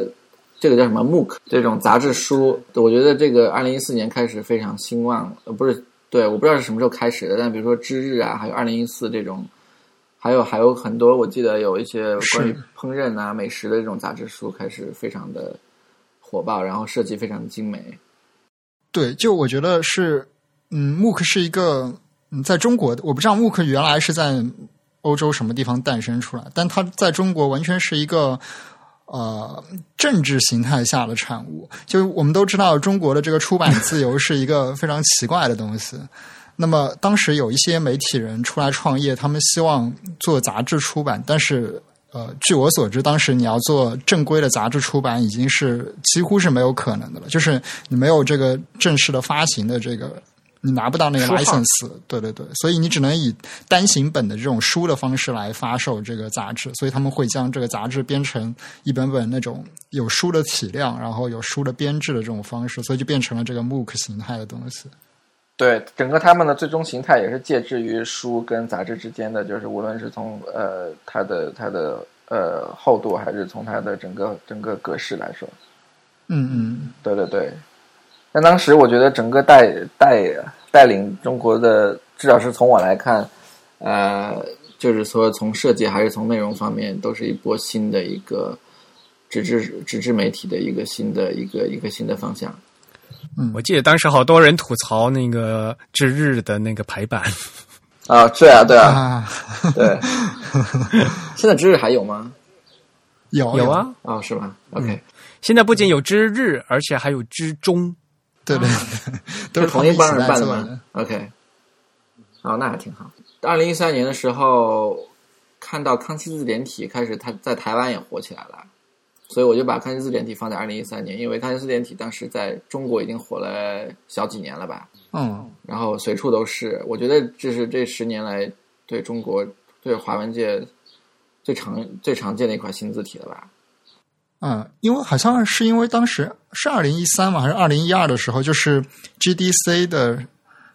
这个叫什么 MOOC 这种杂志书，我觉得这个二零一四年开始非常兴旺，呃不是对，我不知道是什么时候开始的，但比如说知日啊，还有二零一四这种，还有还有很多，我记得有一些关于烹饪啊、美食的这种杂志书开始非常的火爆，然后设计非常的精美。对，就我觉得是，嗯，MOOC 是一个，嗯，在中国的，我不知道 MOOC 原来是在欧洲什么地方诞生出来，但它在中国完全是一个呃政治形态下的产物。就我们都知道，中国的这个出版自由是一个非常奇怪的东西。那么当时有一些媒体人出来创业，他们希望做杂志出版，但是呃，据我所知，当时你要做正规的杂志出版，已经是几乎是没有可能的了。就是你没有这个正式的发行的这个，你拿不到那个 license。对对对，所以你只能以单行本的这种书的方式来发售这个杂志。所以他们会将这个杂志编成一本本那种有书的体量，然后有书的编制的这种方式，所以就变成了这个 MOOC 形态的东西。对，整个他们的最终形态也是介质于书跟杂志之间的，就是无论是从呃它的它的呃厚度，还是从它的整个整个格式来说，嗯嗯，对对对。但当时我觉得整个带带带领中国的，至少是从我来看，呃，就是说从设计还是从内容方面，都是一波新的一个纸质纸质媒体的一个新的一个一个新的方向。嗯我记得当时好多人吐槽那个之日的那个排版，啊，对啊，对啊，啊，对。现在知日还有吗？有有，啊。哦，是吗？OK，现在不仅有之日，而且还有之中。对对对，都是同一帮人办的吗？OK，哦，那还挺好。二零一三年的时候，看到康熙字典体开始它在台湾也火起来了，所以我就把康熙字典体放在二零一三年，因为康熙字典体当时在中国已经火了小几年了吧，嗯，然后随处都是。我觉得这是这十年来对中国对华文界最常最常见的一款新字体了吧？嗯，因为好像是因为当时是二零一三嘛，还是二零一二的时候，就是 GDC 的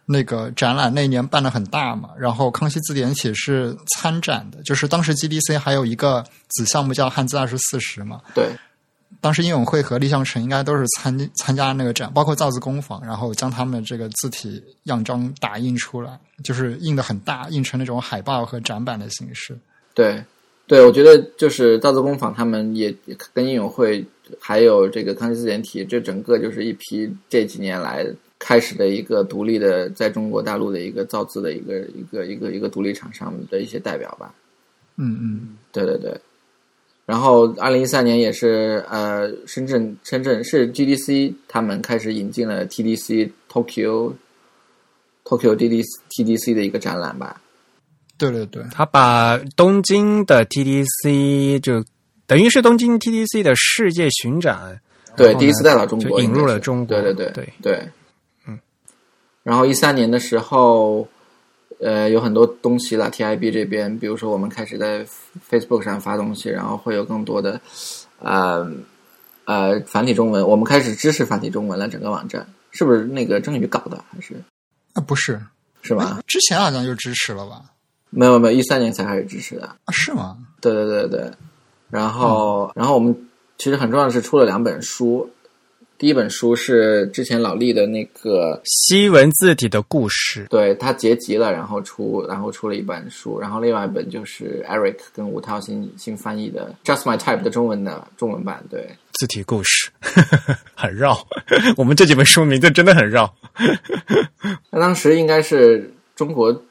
那个展览那一年办的很大嘛，然后康熙字典体是参展的，就是当时 GDC 还有一个子项目叫汉字二十四史嘛，对，当时英永会和立项城应该都是参参加那个展，包括造字工坊，然后将他们这个字体样章打印出来，就是印的很大，印成那种海报和展板的形式。对，对，我觉得就是造字工坊他们也跟应友会还有这个康熙字典体，这整个就是一批这几年来开始的一个独立的在中国大陆的一个造字的一个一个一个一个独立厂商的一些代表吧。嗯嗯，对对对。然后，二零一三年也是呃，深圳深圳是 GDC 他们开始引进了 TDC Tokyo Tokyo DDC TDC 的一个展览吧。对对对，他把东京的 TDC 就等于是东京 TDC 的世界巡展，对，第一次带到中国，引入了中国。对对对对，对，嗯。然后一三年的时候，呃，有很多东西了。TIB 这边，比如说我们开始在 Facebook 上发东西，然后会有更多的呃呃繁体中文，我们开始支持繁体中文了。整个网站是不是那个郑宇搞的？还是啊不是，是吧？之前好像就支持了吧？没有没有，一三年才开始支持的。啊，是吗？对对对对，然后、然后我们其实很重要的是出了两本书，第一本书是之前老厉的那个，西文字体的故事，对他结集了，然后出然后出了一本书，然后另外一本就是 Eric 跟吴涛新新翻译的 Just My Type 的中文的中文版，对字体故事 很绕。我们这几本书名字真的很绕。那当时应该是中国，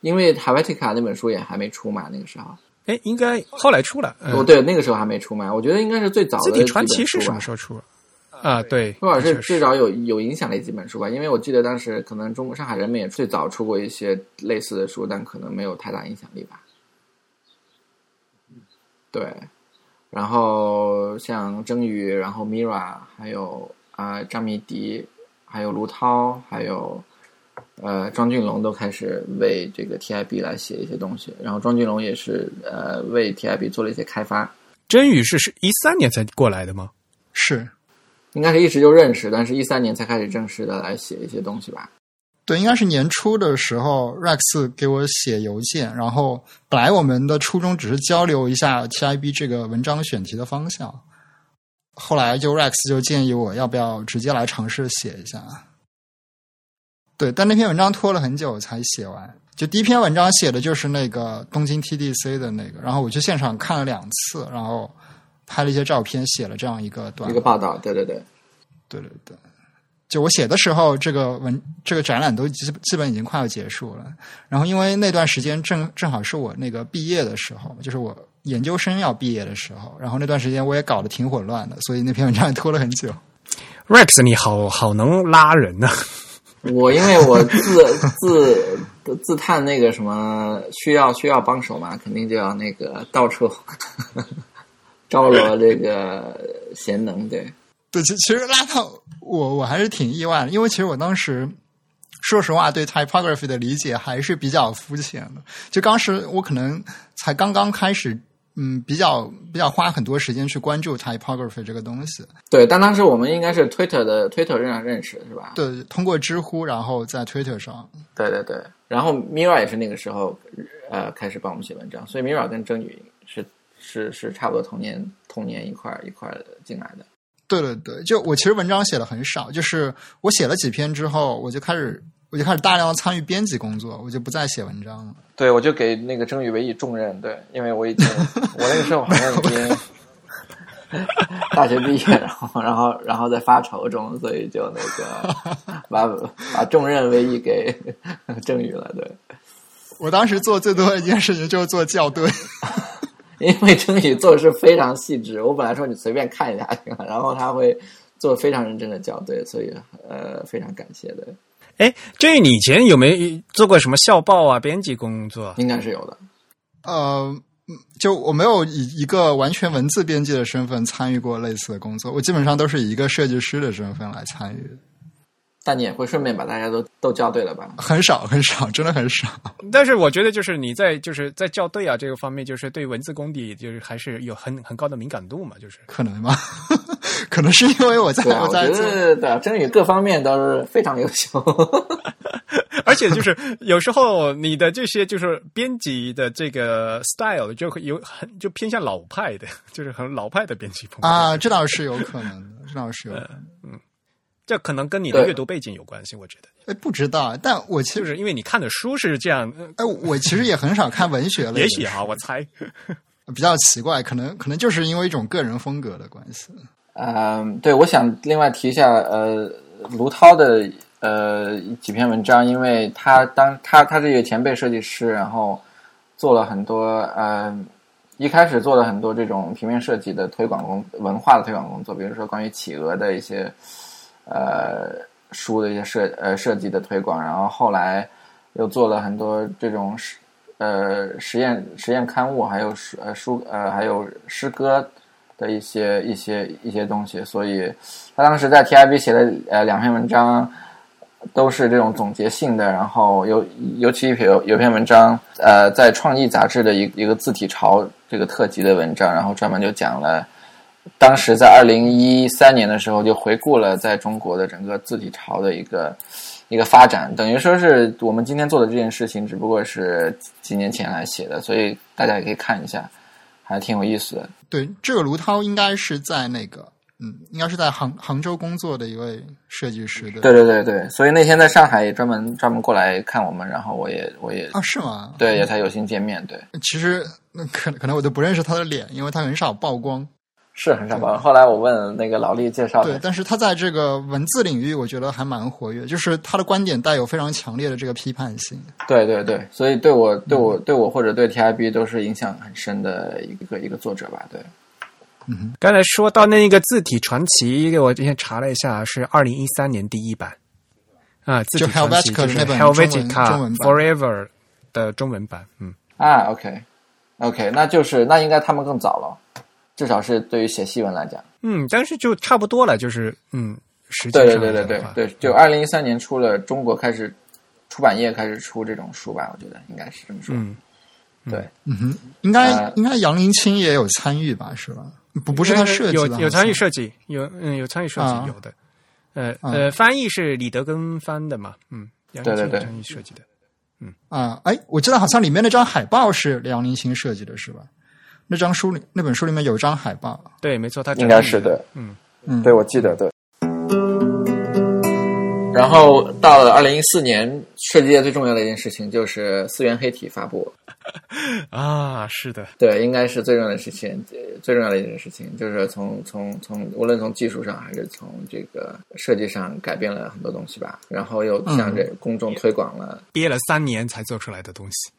因为 Helvetica 那本书也还没出嘛，那个时候，哎，应该后来出了。哦嗯，对，那个时候还没出嘛，我觉得应该是最早的字体传奇是什么时候出？啊，对，或者是的确最早有有影响的几本书吧，因为我记得当时可能中国上海人民也最早出过一些类似的书，但可能没有太大影响力吧。对，然后像曾宇，然后 Mira，还有啊、张迷迪，还有卢涛，还有呃庄俊龙都开始为这个 TIB 来写一些东西。然后庄俊龙也是呃为 TIB 做了一些开发，真宇是是一三年才过来的吗？是应该是一直就认识，但是一三年才开始正式的来写一些东西吧。对，应该是年初的时候，Rex 给我写邮件，然后本来我们的初衷只是交流一下 TIB 这个文章选题的方向，后来就 Rex 就建议我要不要直接来尝试写一下。对，但那篇文章拖了很久才写完。就第一篇文章写的就是那个东京 TDC 的那个，然后我去现场看了两次，然后拍了一些照片，写了这样一个短一个报道，对对对，对对对，就我写的时候，这个文这个展览都基基本已经快要结束了。然后因为那段时间正正好是我那个毕业的时候，就是我研究生要毕业的时候，然后那段时间我也搞得挺混乱的，所以那篇文章也拖了很久。Rex，你好好能拉人呐、我因为我自自自叹那个什么需要需要帮手嘛，肯定就要那个到处招罗这个贤能，对。对，其其实拉到我我还是挺意外的，因为其实我当时说实话对 typography 的理解还是比较肤浅的。就当时我可能才刚刚开始，嗯，比较比较花很多时间去关注 typography 这个东西。对，但当时我们应该是 Twitter 的 Twitter 认认识是吧？对，通过知乎，然后在 Twitter 上，对对对。然后 Mira 也是那个时候呃开始帮我们写文章，所以 Mira 跟郑宇是是是差不多同年同年一块儿一块儿进来的。对对对，就我其实文章写的很少，就是我写了几篇之后，我就开始我就开始大量的参与编辑工作，我就不再写文章了。对，我就给那个郑宇委以重任，对，因为我已经 我那个时候好像已经 大学毕业，然后然后然后在发愁中，所以就那个 把把重任委以给郑宇了，对，我当时做最多的一件事情就是做校对。因为郑宇做事非常细致，我本来说你随便看一下行了，然后他会做非常认真的校对，所以呃非常感谢的，哎，真宇，你以前有没有做过什么校报啊、编辑工作？应该是有的。呃，嗯就我没有以一个完全文字编辑的身份参与过类似的工作，我基本上都是以一个设计师的身份来参与，但你也会顺便把大家都都校对了吧？很少很少，真的很少。但是我觉得，就是你在就是在校对啊这个方面，就是对文字功底就是还是有很很高的敏感度嘛，就是。可能吧，可能是因为我在我在做，得对啊，郑宇各方面都是非常优秀。而且就是有时候你的这些就是编辑的这个 style 就会有很就偏向老派的，就是很老派的编辑风格啊，这倒是有可能的，这倒是有可能。这可能跟你的对阅读背景有关系，我觉得，哎，不知道，但我其实，就是因为你看的书是这样，呃哎，我其实也很少看文学类也许啊，我猜，比较奇怪，可能可能就是因为一种个人风格的关系。嗯，对，我想另外提一下，呃，卢涛的呃几篇文章，因为他当他他是一个前辈设计师，然后做了很多呃，一开始做了很多这种平面设计的推广工文化的推广工作，比如说关于企鹅的一些呃书的一些设呃设计的推广，然后后来又做了很多这种呃实验实验刊物，还有书呃书呃还有诗歌的一些一些一些东西，所以他当时在 TIB 写的呃两篇文章，都是这种总结性的，然后尤尤其有有篇文章，呃，在创意杂志的一一个字体潮这个特辑的文章，然后专门就讲了，当时在二零一三年的时候就回顾了在中国的整个字体潮的一个一个发展，等于说是我们今天做的这件事情，只不过是几年前来写的，所以大家也可以看一下，还挺有意思的。对，这个卢涛应该是在那个，嗯，应该是在杭杭州工作的一位设计师的。对对对对，所以那天在上海也专门专门过来看我们，然后我也我也啊，是吗？对也才有幸见面，对，其实那可可能我都不认识他的脸，因为他很少曝光。是很少吧。后来我问那个老厉介绍对，但是他在这个文字领域，我觉得还蛮活跃，就是他的观点带有非常强烈的这个批判性。对对对，所以对我对我对我或者对 TIB 都是影响很深的一个一个作者吧，对。刚才说到那个字体传奇，我之前查了一下，是二零一三年第一版。啊，字体就传奇就是那本中文 Helvetica Forever 的中文版，嗯，啊，OK。OK，那就是那应该他们更早了，至少是对于写戏文来讲。嗯，但是就差不多了，就是嗯，时间对上来讲的话对对对对对，就二零一三年出了，中国开始出版业开始出这种书吧，我觉得应该是这么说。嗯，对，嗯哼，应该、呃应该杨林清也有参与吧？是吧？不不是他设计的，有有参与设计，有嗯有参与设计啊有的，呃啊呃，翻译是李德根翻的嘛，嗯，杨对对对林清有参与设计的，嗯啊，哎，我记得好像里面那张海报是杨林清设计的，是吧？那张书里那本书里面有张海报，对，没错，他应该是的，嗯，嗯，对，我记得对。然后到了二零一四年，设计界最重要的一件事情就是四元黑体发布。啊，是的，对，应该是最重要的事情，呃最重要的一件事情就是从从从无论从技术上还是从这个设计上改变了很多东西吧，然后又向这公众推广了。憋了三年才做出来的东西，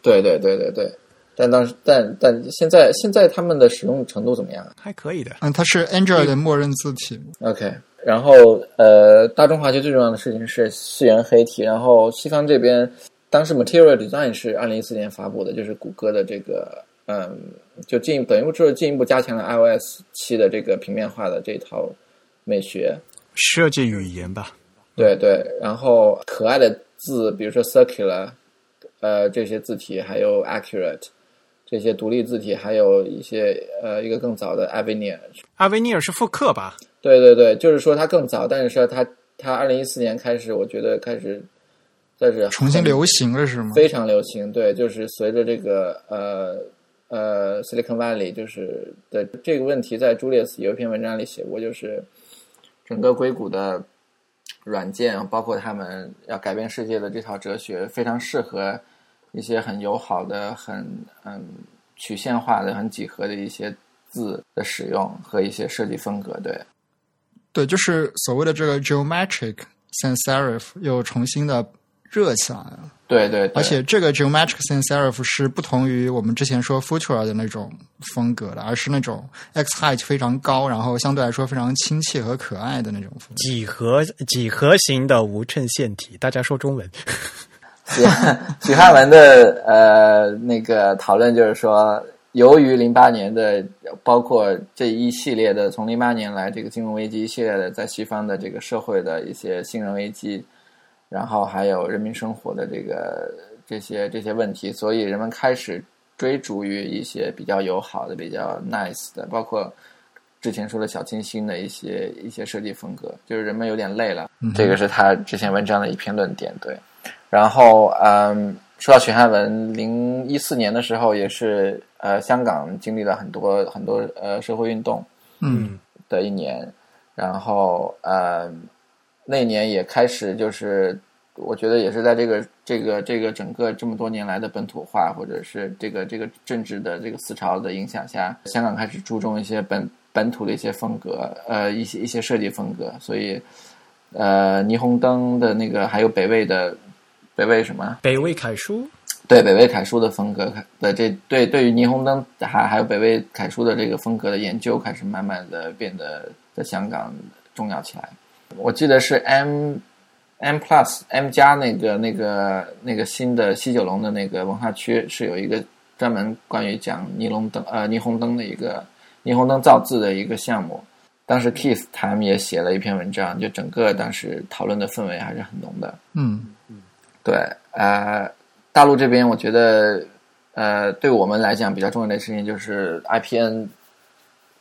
对对对对对，但当时但但现在现在他们的使用程度怎么样还可以的，嗯，它是 Android 的默认字体，？OK，然后呃，大中华区最重要的事情是四元黑体，然后西方这边当时 Material Design 是二零一四年发布的，就是谷歌的这个嗯，就进等于就是进一步加强了 iOS 七的这个平面化的这套美学。设计语言吧，对对，然后可爱的字，比如说 circular，呃，这些字体，还有 accurate 这些独立字体，还有一些呃，一个更早的 Avenir。阿维尼尔是复刻吧？对对对，就是说它更早，但是说它它二零一四年开始，我觉得开始在是重新流行了是吗？非常流行。对，就是随着这个呃呃 Silicon Valley 就是的这个问题，在 Julius 有一篇文章里写过，就是整个硅谷的软件，包括他们要改变世界的这套哲学，非常适合一些很友好的、很嗯曲线化的、很几何的一些字的使用和一些设计风格。对，对，就是所谓的这个 geometric sans serif 又重新的热起来了。对对对，而且这个 geometric sans serif 是不同于我们之前说 Futura 的那种风格的，而是那种 x height 非常高，然后相对来说非常亲切和可爱的那种风格。几何几何型的无衬线体，大家说中文。许许汉文的呃那个讨论就是说，由于零八年的包括这一系列的从零八年来这个金融危机一系列的在西方的这个社会的一些信任危机，然后还有人民生活的这个这些这些问题，所以人们开始追逐于一些比较友好的、比较 nice 的，包括之前说的小清新的一些一些设计风格，就是人们有点累了。这个是他之前文章的一篇论点，对。然后，嗯，说到许汉文，零一四年的时候，也是呃，香港经历了很多很多呃社会运动嗯。的一年，然后呃，那年也开始就是，我觉得也是在这个这个这个整个这么多年来的本土化，或者是这个这个政治的这个思潮的影响下，香港开始注重一些本本土的一些风格，呃，一些一些设计风格，所以呃，霓虹灯的那个还有北魏的北魏什么？北魏楷书，对北魏楷书的风格的这对对于霓虹灯还还有北魏楷书的这个风格的研究，开始慢慢的变得在香港重要起来。我记得是 M M Plus M 加那个那个那个新的西九龙的那个文化区是有一个专门关于讲霓虹灯呃霓虹灯的一个霓虹灯造字的一个项目。当时 Keith 他们也写了一篇文章，就整个当时讨论的氛围还是很浓的。嗯对，呃，大陆这边我觉得，呃，对我们来讲比较重要的事情就是 IPN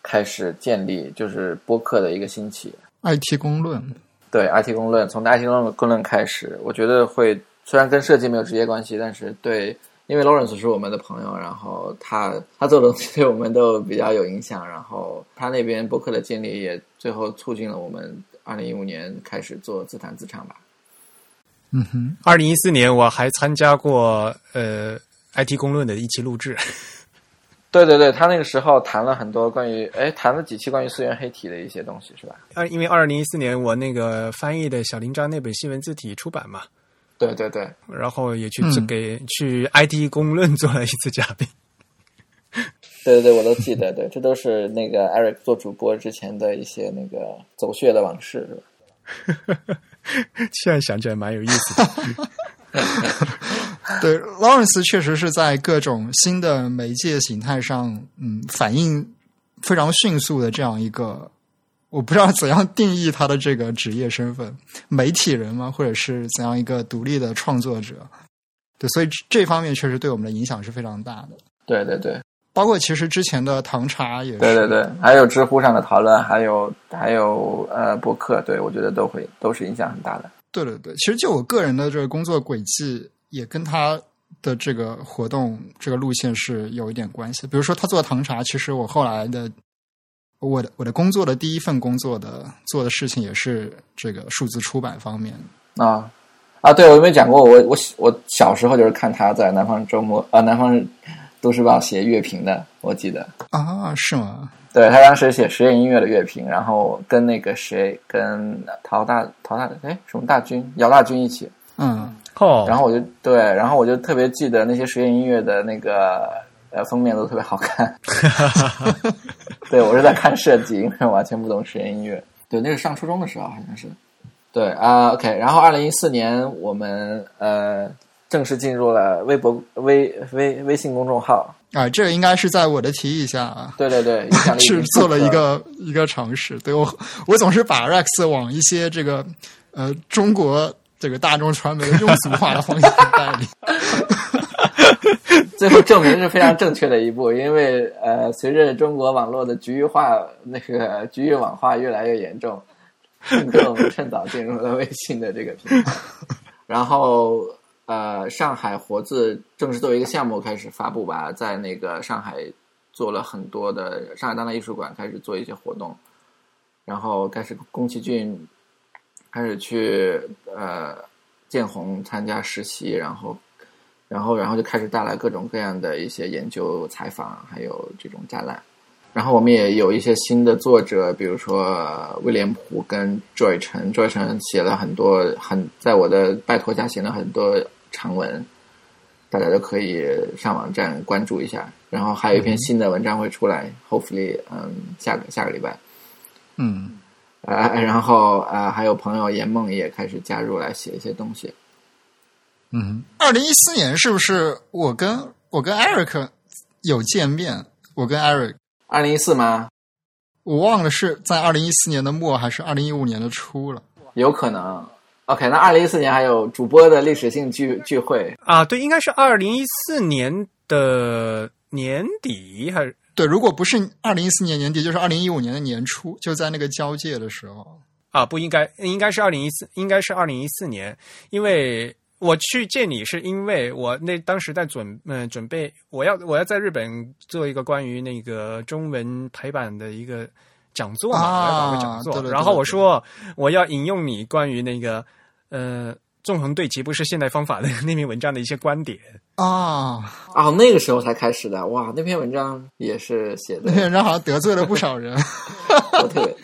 开始建立，就是播客的一个兴起。，IT 公论，对 IT 公论，从 IT 公论公论开始，我觉得会虽然跟设计没有直接关系，但是对，因为 Lawrence 是我们的朋友，然后他他做的东西对我们都比较有影响，然后他那边播客的建立也最后促进了我们二零一五年开始做自弹自唱吧。嗯哼，二零一四年我还参加过呃 IT 公论的一期录制，对对对，他那个时候谈了很多关于，哎，谈了几期关于四元黑体的一些东西，是吧？啊，因为二零一四年我那个翻译的小林章那本新闻字体出版嘛，对对对，然后也去嗯给、去 IT 公论做了一次嘉宾。对对对，我都记得，对，这都是那个 Eric 做主播之前的一些那个走穴的往事，是吧？现在想起来蛮有意思的。对，Lawrence 确实是在各种新的媒介形态上，嗯，反应非常迅速的这样一个，我不知道怎样定义他的这个职业身份，媒体人吗？或者是怎样一个独立的创作者？对，所以这方面确实对我们的影响是非常大的。对对对，包括其实之前的唐茶也是，对对对，还有知乎上的讨论，还有还有呃博客，对我觉得都会都是影响很大的。对对对，其实就我个人的这个工作轨迹，也跟他的这个活动这个路线是有一点关系。比如说他做唐茶，其实我后来的我的我的工作的第一份工作的做的事情也是这个数字出版方面。啊啊，对我有没有讲过？我我我小时候就是看他在南方周末呃南方都市报写乐评的，我记得。啊，是吗？对他当时写实验音乐的乐评，然后跟那个谁，跟陶大陶大哎什么大军姚大军一起，嗯，哦，然后我就对，然后我就特别记得那些实验音乐的那个呃封面都特别好看。对我是在看设计，因为我完全不懂实验音乐。对，那是上初中的时候好像是。对啊、o k 然后二零一四年我们呃正式进入了微博微微微信公众号。啊，这个应该是在我的提议下啊，对对对，影响力 是做了一个一个尝试。对我，我总是把 Rex 往一些这个呃中国这个大众传媒的庸俗化的方向带领。最后证明是非常正确的一步，因为呃，随着中国网络的局域化、那个局域网化越来越严重，更多我们趁早进入了微信的这个平台。然后呃，上海活字正式作为一个项目开始发布吧，在那个上海做了很多的上海当代艺术馆开始做一些活动，然后开始宫崎骏开始去呃建宏参加实习，然后然后然后就开始带来各种各样的一些研究采访，还有这种展览。然后我们也有一些新的作者，比如说威廉普跟 Joy 陈，Joy 陈写了很多很在我的拜托下写了很多长文，大家都可以上网站关注一下。然后还有一篇新的文章会出来，hopefully，嗯，下个下个礼拜。嗯，啊、然后啊、呃还有朋友严梦也开始加入来写一些东西。嗯，二零一四年是不是我跟我跟 Eric 有见面？我跟 Eric，二零一四吗？我忘了是在二零一四年的末还是二零一五年的初了。有可能。OK，那二零一四年还有主播的历史性聚聚会，啊，对，应该是二零一四年的年底还是对，如果不是二零一四年年底，就是二零一五年的年初，就在那个交界的时候。啊？不应该，应该是二零一四，应该是二零一四年，因为我去见你是因为我那当时在准嗯、准备，我要我要在日本做一个关于那个中文排版的一个讲座嘛，啊我要搞个讲座，对对对然后我说我要引用你关于那个呃纵横对齐不是现代方法的那篇文章的一些观点。啊，哦，那个时候才开始的，哇，那篇文章也是写的那，篇文章好像得罪了不少人。我特别，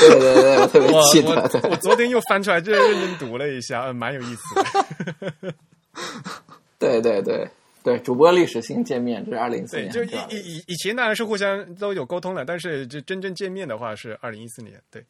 对对对，我特别我记得，我我昨天又翻出来，就认真读了一下，嗯，蛮有意思的。对对对对，主播历史性见面，这是二零一四对，年，就以以以以前当然是互相都有沟通的，但是就真正见面的话是二零一四年。对，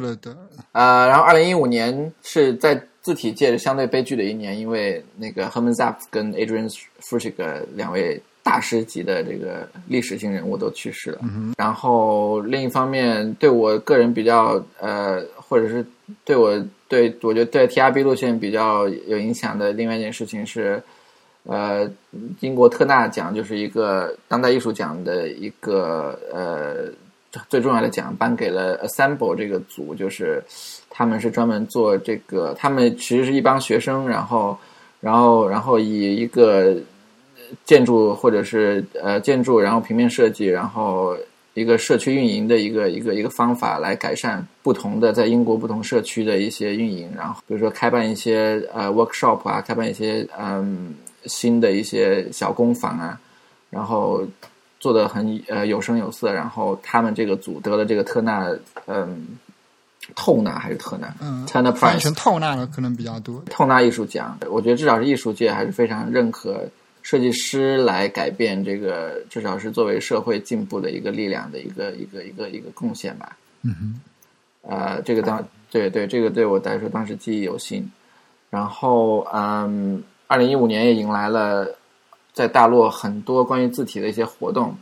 对对对，呃，然后二零一五年是在字体界相对悲剧的一年，因为那个 Herman Zapf 跟 Adrian f u s h i g 两位大师级的这个历史性人物都去世了。然后另一方面，对我个人比较呃，或者是对我对我觉得对 TRB 路线比较有影响的另外一件事情是。呃，英国特纳奖就是一个当代艺术奖的一个呃最重要的奖，颁给了 Assemble 这个组，就是他们是专门做这个，他们其实是一帮学生，然后然后然后以一个建筑或者是呃建筑，然后平面设计，然后一个社区运营的一个一个一个方法来改善不同的在英国不同社区的一些运营，然后比如说开办一些呃 workshop 啊，开办一些嗯新的一些小工坊啊，然后做的很呃有声有色，然后他们这个组得了这个特纳嗯透纳还是特纳嗯翻译 Prize 成透纳的可能比较多。透纳艺术奖，我觉得至少是艺术界还是非常认可设计师来改变这个，至少是作为社会进步的一个力量的一个一个一个一个贡献吧。嗯哼，呃，这个当对对，这个对我来说当时记忆犹新。然后，嗯，二零一五年也迎来了在大陆很多关于字体的一些活动，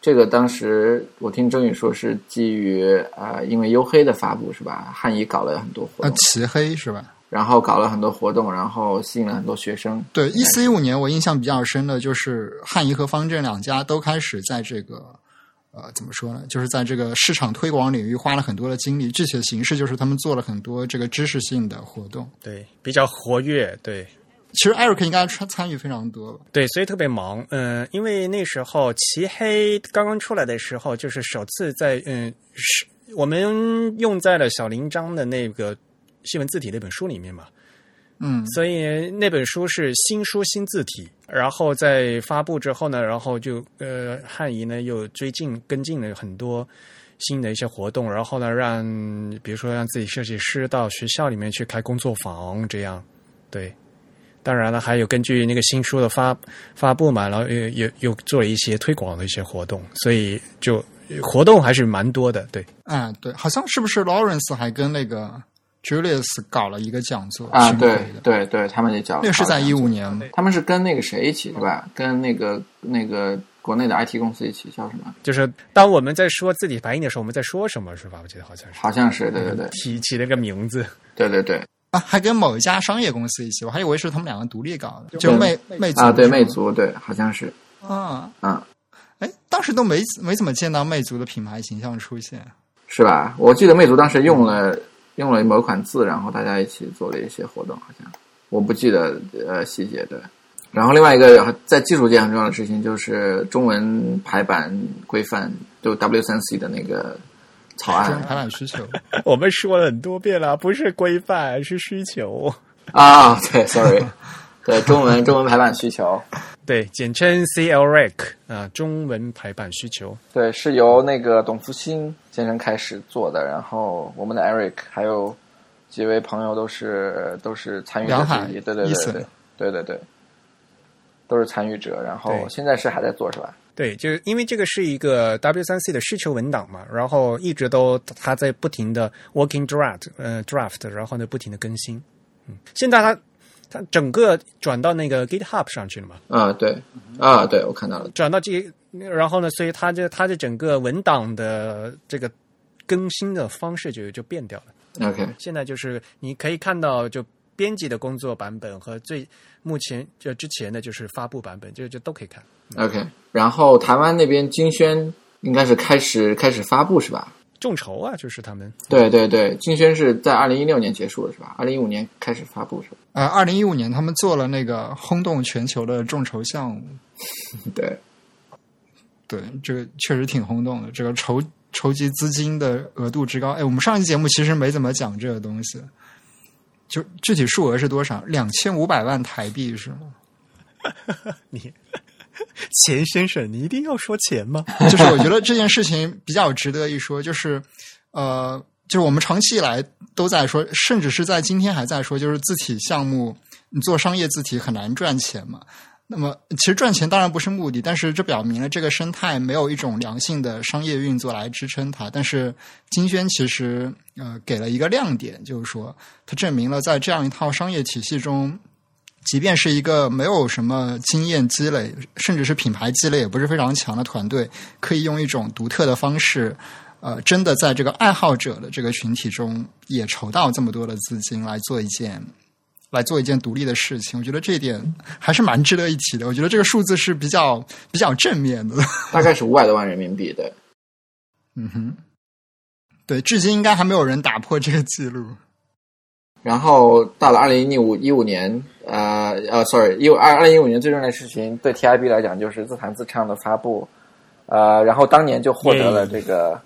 这个当时我听郑宇说是基于啊、呃因为黝黑的发布是吧？汉仪搞了很多活呃，动，漆黑是吧？然后搞了很多活动，然后吸引了很多学生。对，一四一五年我印象比较深的就是汉仪和方正两家都开始在这个呃怎么说呢，就是在这个市场推广领域花了很多的精力。具体的形式就是他们做了很多这个知识性的活动。对，比较活跃，对。其实艾瑞克应该参参与非常多吧。对，所以特别忙。嗯、因为那时候齐黑刚刚出来的时候，就是首次在嗯，是我们用在了小林章的那个新闻字体那本书里面嘛，嗯，所以那本书是新书新字体。然后在发布之后呢，然后就呃汉仪呢又追进跟进了很多新的一些活动，然后呢让比如说让自己设计师到学校里面去开工作坊，这样对。当然了，还有根据那个新书的发发布嘛，然后又又又做了一些推广的一些活动，所以就活动还是蛮多的。对，啊，对，好像是不是 Lawrence 还跟那个 Julius 搞了一个讲座啊，对对对，他们也讲那个是在一五年？他们是跟那个谁一起是吧？跟那个那个国内的 IT 公司一起叫什么？就是当我们在说字体排印的时候，我们在说什么是吧？我记得好像是好像是对对对提起了个名字。对对对啊，还跟某一家商业公司一起，我还以为是他们两个独立搞的，就魅魅族啊，对魅族对，好像是啊，啊，哎，当时都没没怎么见到魅族的品牌形象出现。是吧？我记得魅族当时用了用了某款字，然后大家一起做了一些活动，好像我不记得呃细节对。然后另外一个在技术界很重要的事情就是中文排版规范，就 W 三 C 的那个草案排版需求，我们说了很多遍了，不是规范，是需求。啊，对，sorry，对中文 中文排版需求，对，简称 CLREC 啊，中文排版需求。对，是由那个董福兴先生开始做的，然后我们的 Eric 还有几位朋友都是都是参与者梁海之一，对对对对对对对，都是参与者，然后现在是还在做是吧？对，就是因为这个是一个 W 三 C 的需求文档嘛，然后一直都它在不停的 working draft 呃 draft，然后呢不停的更新。嗯，现在它它整个转到那个 GitHub 上去了嘛，啊，对啊，对我看到了，转到这，然后呢，所以它这它的整个文档的这个更新的方式就就变掉了。OK，现在就是你可以看到，就编辑的工作版本和最目前就之前的就是发布版本，就就都可以看。OK，然后台湾那边金轩应该是开始开始发布是吧？众筹啊，就是他们对对对，金轩是在二零一六年结束的是吧？二零一五年开始发布是吧？呃，二零一五年他们做了那个轰动全球的众筹项目，对，对，这个确实挺轰动的。这个筹筹集资金的额度之高，哎，我们上一期节目其实没怎么讲这个东西，就具体数额是多少？两千五百万台币是吗？你钱先生，你一定要说钱吗？就是我觉得这件事情比较值得一说，就是呃，就是我们长期以来都在说，甚至是在今天还在说，就是字体项目，你做商业字体很难赚钱嘛。那么，其实赚钱当然不是目的，但是这表明了这个生态没有一种良性的商业运作来支撑它。但是金轩其实呃给了一个亮点，就是说它证明了在这样一套商业体系中，即便是一个没有什么经验积累，甚至是品牌积累也不是非常强的团队，可以用一种独特的方式，呃，真的在这个爱好者的这个群体中，也筹到这么多的资金来做一件。来做一件独立的事情，我觉得这一点还是蛮值得一提的。我觉得这个数字是比较比较正面的。大概是五百多万人民币的。嗯哼，对，至今应该还没有人打破这个记录。然后到了二零一五一五年，呃呃，sorry，一五二二零一五年最重要的事情，对 TIB 来讲就是自弹自唱的发布，呃，然后当年就获得了这个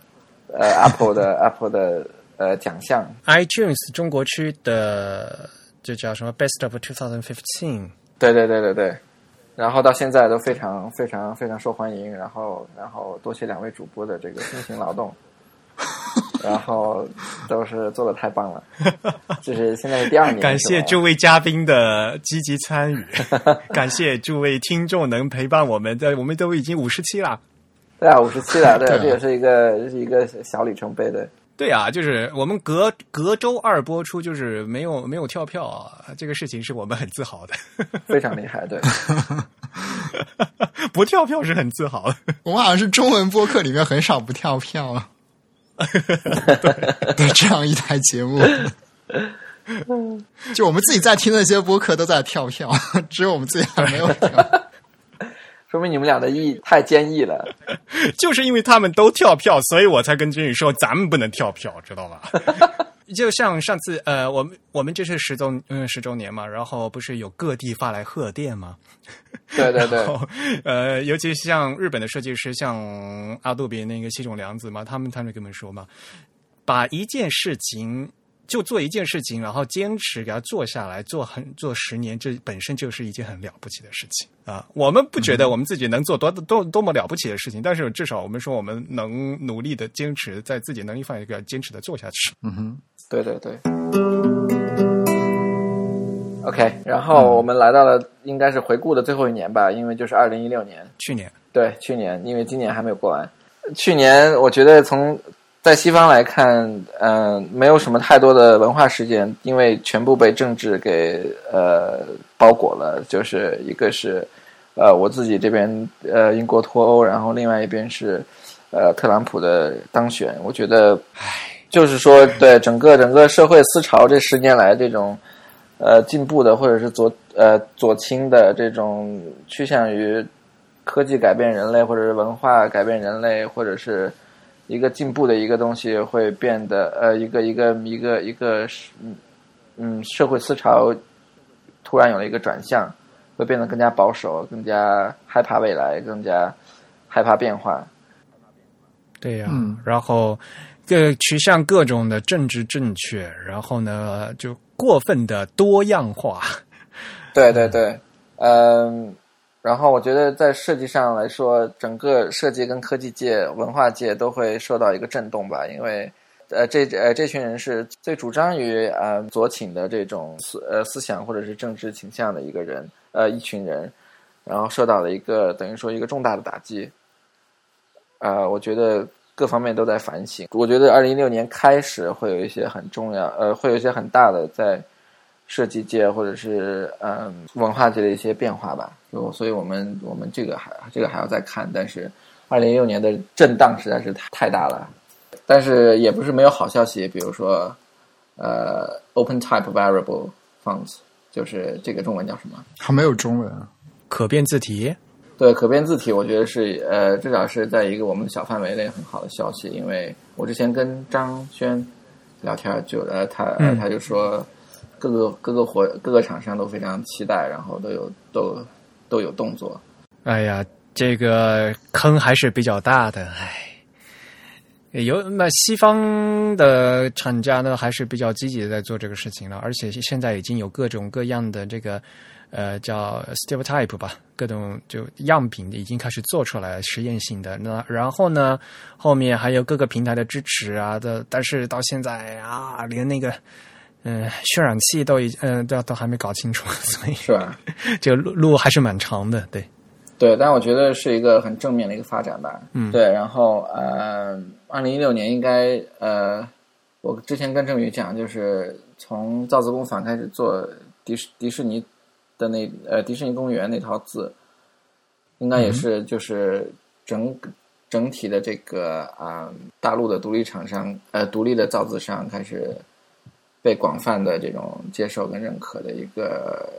呃 Apple 的 Apple 的呃奖项，iTunes 中国区的就叫什么 Best of 2015？对对对对对，然后到现在都非常非常非常受欢迎，然后然后多谢两位主播的这个辛勤劳动，然后 都是做的太棒了，这是现在是第二年，感谢诸位嘉宾的积极参与，感谢诸位听众能陪伴我们，在我们都已经五十期了。对啊，五十七了，对，对 啊这也是一个这是一个小里程碑的。对啊，就是我们隔隔周二播出，就是没有没有跳票啊，这个事情是我们很自豪的。非常厉害，对，不跳票是很自豪的。我们好像是中文播客里面很少不跳票啊。对，这样一台节目，就我们自己在听那些播客都在跳票，只有我们自己还没有跳。说明你们俩的意太坚毅了。就是因为他们都跳票，所以我才跟君宇说咱们不能跳票，知道吧？就像上次呃，我们我们这是十周嗯十周年嘛，然后不是有各地发来贺电吗？对对对，呃，尤其像日本的设计师，像阿杜比那个西冢良子嘛，他们他们跟我们说嘛，把一件事情。就做一件事情，然后坚持给他做下来，做很做十年，这本身就是一件很了不起的事情啊！我们不觉得我们自己能做多多多么了不起的事情，但是至少我们说我们能努力的坚持在自己能力范围内坚持的做下去。嗯哼，对对对。OK，然后我们来到了应该是回顾的最后一年吧，因为就是二零一六年，去年对去年，因为今年还没有过完。去年我觉得从在西方来看，嗯，没有什么太多的文化事件，因为全部被政治给呃包裹了。就是一个是，呃，我自己这边呃英国脱欧，然后另外一边是，呃，特朗普的当选。我觉得，唉，就是说，对整个整个社会思潮这十年来这种，呃，进步的或者是左呃左倾的这种趋向于科技改变人类，或者是文化改变人类，或者是。一个进步的一个东西会变得呃，一个一个一个一个嗯嗯，社会思潮突然有了一个转向，会变得更加保守，更加害怕未来，更加害怕变化。对呀，然后各趋向各种的政治正确，然后呢就过分的多样化。对对对，嗯。然后我觉得在设计上来说，整个设计跟科技界、文化界都会受到一个震动吧，因为，呃，这呃这群人是最主张于呃左倾的这种思呃思想或者是政治倾向的一个人呃一群人，然后受到了一个等于说一个重大的打击，呃，我觉得各方面都在反省。我觉得二零一六年开始会有一些很重要呃会有一些很大的在。设计界或者是嗯文化界的一些变化吧，就所以我们我们这个还这个还要再看，但是二零一六年的震荡实在是太太大了，但是也不是没有好消息，比如说呃 Open Type Variable Fonts，就是这个中文叫什么？还没有中文啊？可变字体？对，可变字体，我觉得是呃至少是在一个我们小范围内很好的消息，因为我之前跟张轩聊天就呃他他就说。各个各个活各个厂商都非常期待，然后都有都都有动作。哎呀，这个坑还是比较大的，哎。有那西方的厂家呢，还是比较积极的在做这个事情了，而且现在已经有各种各样的这个呃叫 Step Type 吧，各种就样品已经开始做出来实验性的。那然后呢，后面还有各个平台的支持啊的，但是到现在啊，连那个。嗯，渲染器都已嗯都都还没搞清楚，所以是吧？这个路路还是蛮长的，对。对，但我觉得是一个很正面的一个发展吧。嗯，对。然后呃，二零一六年应该呃，我之前跟郑宇讲，就是从造字工坊开始做迪士迪士尼的那呃迪士尼公园那套字，应该也是就是整整体的这个啊大陆的独立厂商呃独立的造字商开始。被广泛的这种接受跟认可的一个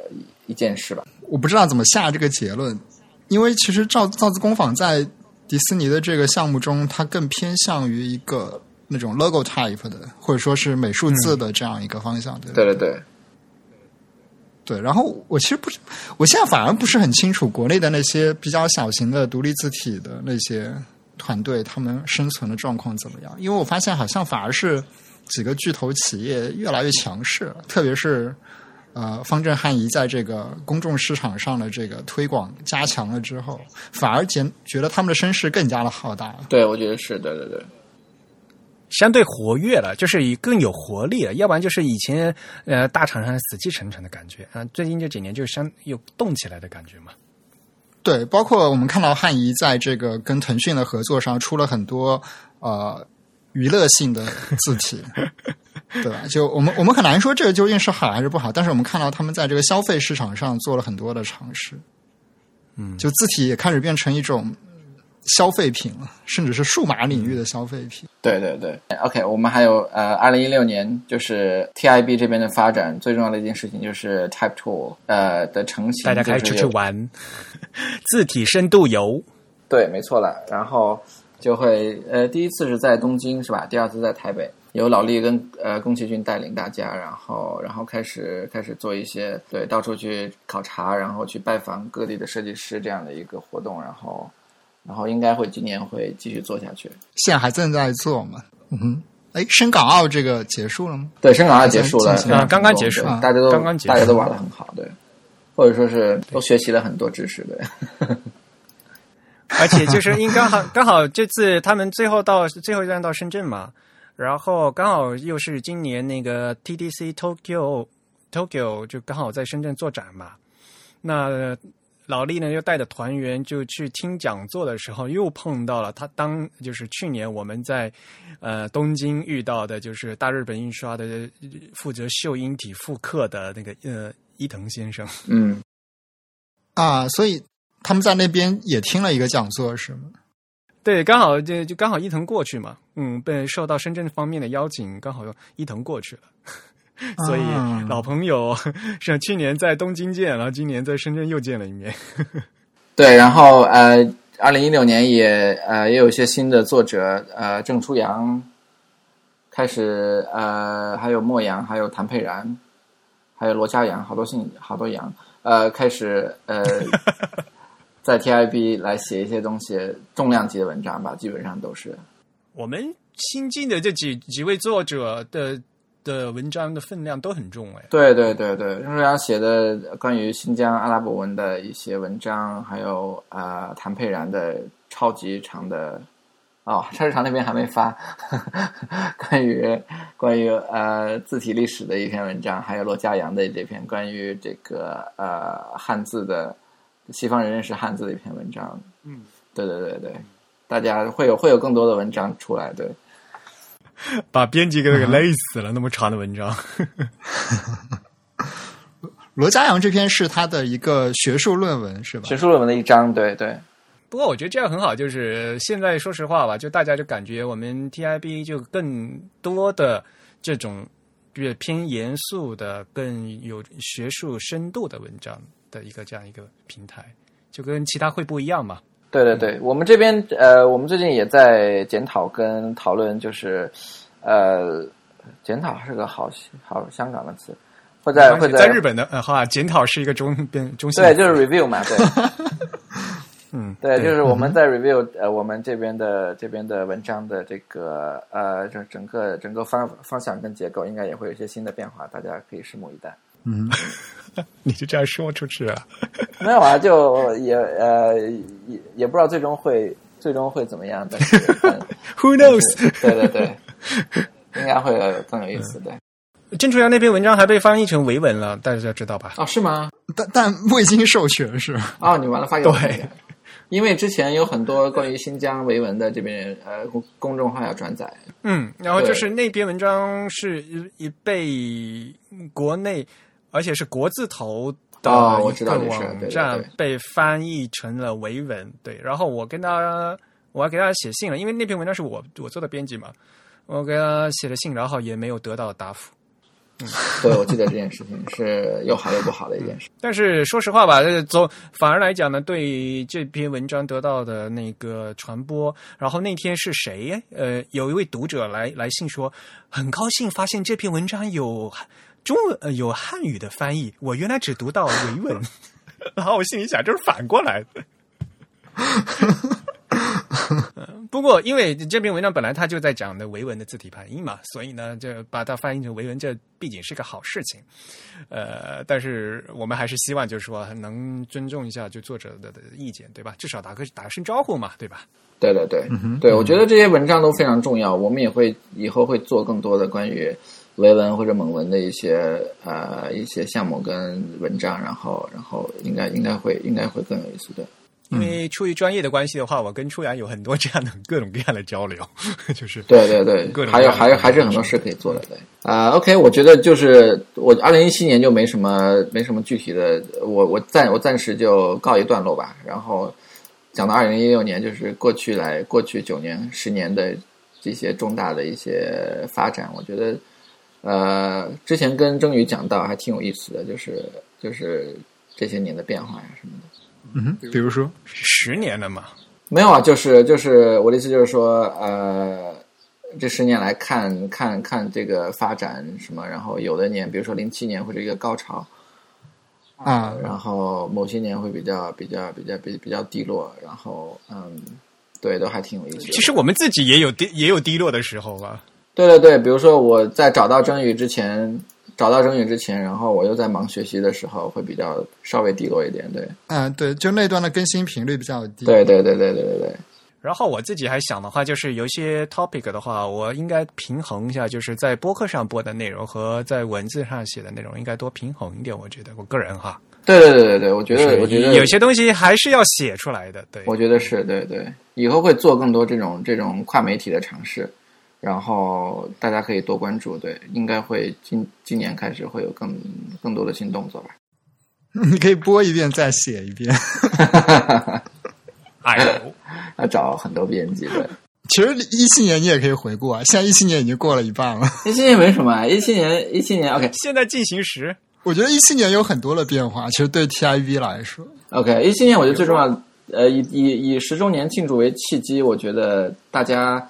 一件事吧。我不知道怎么下这个结论，因为其实造造字工坊在迪士尼的这个项目中，它更偏向于一个那种 logo type 的，或者说是美术字的这样一个方向。对对对对。对，然后我其实不，我现在反而不是很清楚国内的那些比较小型的独立字体的那些团队，他们生存的状况怎么样？因为我发现好像反而是。几个巨头企业越来越强势，特别是呃方正汉仪在这个公众市场上的这个推广加强了之后，反而觉觉得他们的声势更加的浩大。对，我觉得是对对对，相对活跃了，就是以更有活力了。要不然就是以前呃大厂商死气沉沉的感觉啊，最近这几年就相又动起来的感觉嘛。对，包括我们看到汉仪在这个跟腾讯的合作上出了很多呃。娱乐性的字体，对吧？就我们我们很难说这个究竟是好还是不好，但是我们看到他们在这个消费市场上做了很多的尝试。嗯，就字体也开始变成一种消费品了，甚至是数码领域的消费品。对对对，OK，我们还有呃，二零一六年就是 TIB 这边的发展最重要的一件事情就是 Type Tool 呃的成型，大家开始出去玩，字体深度游。对，没错了。然后就会呃，第一次是在东京是吧？第二次在台北，由老力跟呃宫崎骏带领大家，然后然后开始开始做一些对到处去考察，然后去拜访各地的设计师这样的一个活动，然后然后应该会今年会继续做下去。现在还正在做嘛？嗯哼，哎，深港澳这个结束了吗？对，深港澳结束了，进行啊刚刚结束大家都刚刚结束大家都玩的很好，对，或者说是都学习了很多知识，对。而且就是 因刚好刚好这次他们最后到最后一站到深圳嘛，然后刚好又是今年那个 TDC Tokyo Tokyo 就刚好在深圳做展嘛，那老力呢又带着团员就去听讲座的时候，又碰到了他当就是去年我们在呃东京遇到的，就是大日本印刷的呃负责秀英体复刻的那个呃伊藤先生。嗯，啊，所以他们在那边也听了一个讲座，是吗？对，刚好就就刚好伊藤过去嘛，嗯，被受到深圳方面的邀请，刚好伊藤过去了，所以啊老朋友是去年在东京见，然后今年在深圳又见了一面。对，然后呃，二零一六年也呃也有一些新的作者，呃，郑初阳开始呃，还有莫阳，还有谭佩然，还有罗家阳，好多姓好多阳，呃，开始呃，在 TIB 来写一些东西，重量级的文章吧，基本上都是。我们新进的这几几位作者的的文章的分量都很重哎。对对对对，郑初阳写的关于新疆阿拉伯文的一些文章，还有呃谭佩然的超级长的哦，超级长那边还没发，关于关于呃字体历史的一篇文章，还有罗家阳的这篇关于这个呃汉字的西方人认识汉字的一篇文章。嗯，对对对对，大家会有会有更多的文章出来，对。把编辑给给累死了，那么长的文章。罗家阳这篇是他的一个学术论文，是吧？学术论文的一章，对对。不过我觉得这样很好，就是现在说实话吧，就大家就感觉我们 TIB 就更多的这种就是偏严肃的、更有学术深度的文章的一个这样一个平台，就跟其他会不一样嘛。对对对，我们这边呃，我们最近也在检讨跟讨论，就是呃，检讨是个好好香港的词，会在会在日本的呃，好啊，检讨是一个中边中性对，就是 review 嘛，对，嗯，对，就是我们在 review 呃，我们这边的这边的文章的这个呃，就整个整个方方向跟结构，应该也会有一些新的变化，大家可以拭目以待。嗯，你就这样说出去啊？没有啊，就也呃也也不知道最终会最终会怎么样，但是，Who knows？对对对，应该会更有意思，对。郑楚阳那篇文章还被翻译成维文了，大家知道吧？哦，是吗？但但未经授权是吗？哦，你完了发给我。对，因为之前有很多关于新疆维文的这边呃公公众号要转载。嗯，然后就是那篇文章是一被国内。而且是国字头的哦一个网站被翻译成了维文，对。然后我跟他，我还给他写信了，因为那篇文章是我我做的编辑嘛，我给他写了信，然后也没有得到答复。嗯，对，我记得这件事情是又好又不好的一件事。但是说实话吧，总反而来讲呢，对这篇文章得到的那个传播，然后那天是谁？呃，有一位读者来来信说，很高兴发现这篇文章有。中文呃有汉语的翻译，我原来只读到维文，然后我心里想这是反过来的。不过，因为这篇文章本来它就在讲的维文的字体排音嘛，所以呢，就把它翻译成维文，这毕竟是个好事情。呃，但是我们还是希望，就是说能尊重一下就作者的的意见，对吧？至少打个打声招呼嘛，对吧？对对对，对，我觉得这些文章都非常重要，我们也会以后会做更多的关于。维文或者蒙文的一些呃一些项目跟文章，然后然后应该应该会应该会更有意思的。因为出于专业的关系的话，我跟初阳有很多这样的各种各样的交流，就是对对对各，种还有还有还是很多事可以做的，对啊、o k 我觉得就是我二零一七年就没什么没什么具体的，我我暂我暂时就告一段落吧。然后讲到二零一六年，就是过去来过去九年十年的这些重大的一些发展，我觉得呃之前跟郑宇讲到还挺有意思的，就是就是这些年的变化呀什么的。嗯哼，比如说，十年了嘛。没有啊，就是就是我的意思就是说，呃，这十年来看看看这个发展什么，然后有的年，比如说零七年会是一个高潮，啊，然后某些年会比较比较比较比比较低落，然后嗯，对，都还挺有意思的。其实我们自己也有低也有低落的时候吧。对对对，比如说我在找到真宇之前，找到真宇之前，然后我又在忙学习的时候，会比较稍微低落一点。对，嗯、对，就那段的更新频率比较低。对对对对对对对。然后我自己还想的话，就是有一些 topic 的话，我应该平衡一下，就是在播客上播的内容和在文字上写的内容，应该多平衡一点。我觉得我个人哈，对对对对对，我觉得，我觉得有些东西还是要写出来的。对，我觉得是对对，以后会做更多这种这种跨媒体的尝试，然后大家可以多关注。对，应该会今今年开始会有更更多的新动作吧。你可以播一遍再写一遍。哎呦，要找很多编辑的。其实一七年你也可以回顾啊，现在一七年已经过了一半了。一七年没什么啊，一七年一七年 OK 现在进行时，我觉得一七年有很多的变化，其实对 TIV 来说，OK 一七年我觉得最重要，呃，以以以十周年庆祝为契机，我觉得大家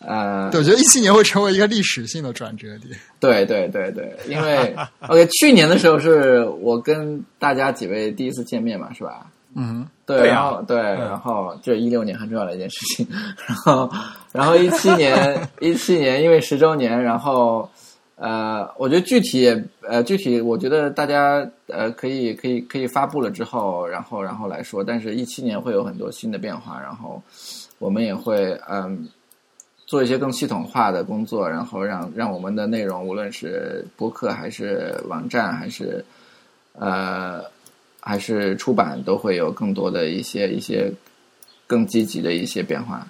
呃对，我觉得一七年会成为一个历史性的转折点。对对对对，因为 OK 去年的时候是我跟大家几位第一次见面嘛，是吧？嗯，对，对啊然后对，然后这一六年很重要的一件事情，然后然后一七年一七年因为十周年，然后呃，我觉得具体也呃具体，我觉得大家呃可以可以可以发布了之后，然后然后来说，但是一七年会有很多新的变化，然后我们也会嗯。做一些更系统化的工作，然后让让我们的内容，无论是播客还是网站，还是呃还是出版都会有更多的一些一些更积极的一些变化。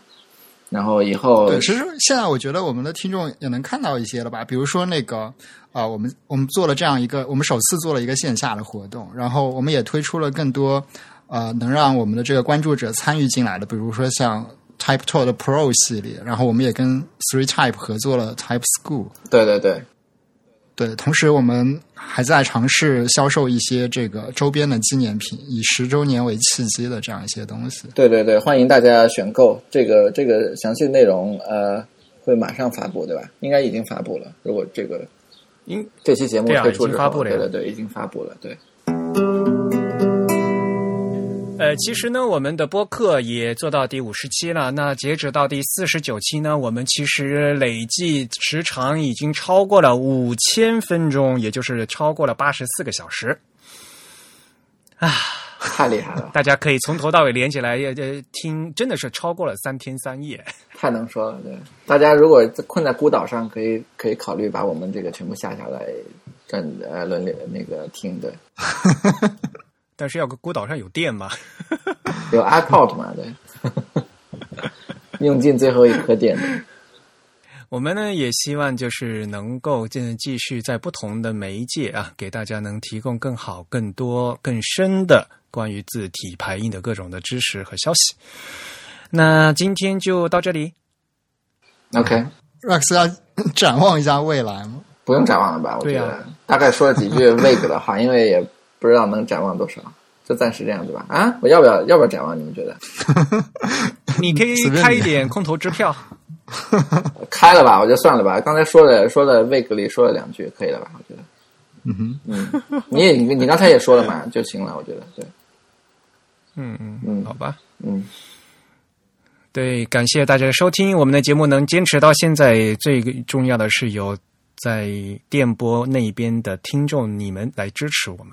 然后以后对，其实现在我觉得我们的听众也能看到一些了吧，比如说那个啊、我们我们做了这样一个，我们首次做了一个线下的活动，然后我们也推出了更多呃能让我们的这个关注者参与进来的，比如说像 Type 的 Pro 系列，然后我们也跟 Three Type 合作了 Type School。对对对对，同时我们还在尝试销售一些这个周边的纪念品，以十周年为契机的这样一些东西。对对对，欢迎大家选购这个这个详细内容，呃，会马上发布，对吧？应该已经发布了。如果这个应这期节目推出之后，已经发布了对对对，已经发布了，对。呃，其实呢，我们的播客也做到第五十期了。那截止到第四十九期呢，我们其实累计时长已经超过了五千分钟，也就是超过了八十四个小时。啊 太厉害了，大家可以从头到尾连起来，呃，呃听，真的是超过了三天三夜。太能说了。对，大家如果困在孤岛上，可以可以考虑把我们这个全部下下来，跟呃轮流那个听的，但是要个孤岛上有电嘛？有 iPod 嘛，对，用尽最后一颗电。我们呢也希望就是能够继继续在不同的媒介啊，给大家能提供更好、更多、更深的关于字体排印的各种的知识和消息。那今天就到这里。OK，Rex 要展望一下未来吗？不用展望了吧？我对呀觉得、大概说了几句 vague 的话，因为也不知道能展望多少，就暂时这样子吧。啊，我要不要要不要展望？你们觉得？你可以开一点空头支票。开了吧，我就算了吧。刚才说的说的 vague 里说了两句，可以了吧？我觉得。嗯哼，嗯，你也你你刚才也说了嘛，就行了，我觉得对，嗯嗯嗯好吧。嗯，对，感谢大家的收听。我们的节目能坚持到现在，最重要的是有在电波那边的听众你们来支持我们。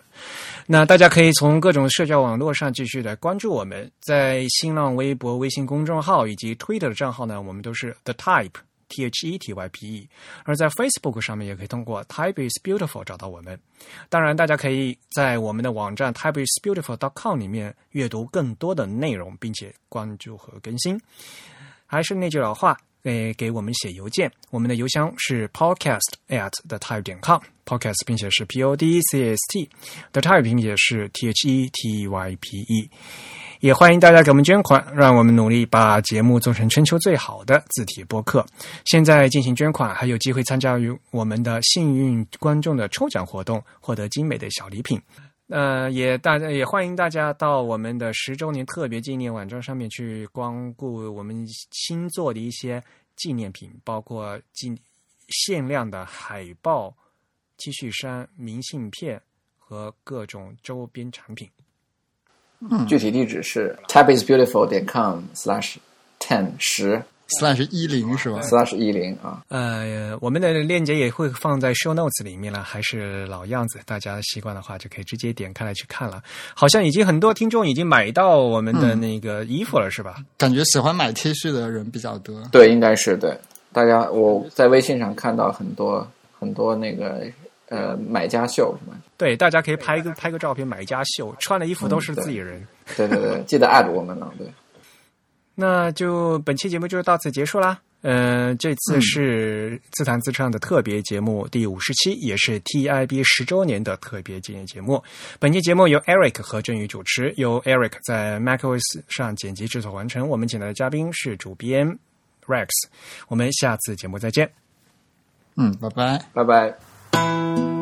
那大家可以从各种社交网络上继续来关注我们，在新浪微博、微信公众号以及 Twitter 的账号呢，我们都是 The Type T H E T Y P E。而在 Facebook 上面也可以通过 Type is Beautiful 找到我们。当然，大家可以在我们的网站 Type is Beautiful dot com 里面阅读更多的内容，并且关注和更新。还是那句老话，诶，给我们写邮件，我们的邮箱是 podcast at the type 点 com，podcast 并且是 p o d c s t，the type 并且是 t h e t y p e。也欢迎大家给我们捐款，让我们努力把节目做成全球最好的字体播客。现在进行捐款，还有机会参加于我们的幸运观众的抽奖活动，获得精美的小礼品。呃，也大家也欢迎大家到我们的十周年特别纪念网站上面去光顾我们新做的一些纪念品，包括纪限量的海报、T 恤衫、明信片和各种周边产品。具体地址是 tabisbeautiful 点 com slash ten 十 slash 一零是吧？slash 一零啊。呃，我们的链接也会放在 show notes 里面了，还是老样子，大家习惯的话就可以直接点开来去看了。好像已经很多听众已经买到我们的那个衣服了，是吧？感觉喜欢买 T 恤的人比较多。对，应该是对。大家我在微信上看到很多很多那个呃买家秀是吧？对，大家可以拍个拍个照片，买家秀，穿的衣服都是自己人。对对对，记得 add 我们了。对，那就本期节目就到此结束啦。呃，这次是自弹自唱的特别节目第五十期，也是 TIB 十周年的特别纪念节目。本期节目由 Eric 和振宇主持，由 Eric 在 macOS 上剪辑制作完成。我们请来的嘉宾是主编 Rex。我们下次节目再见。嗯，拜拜。拜拜。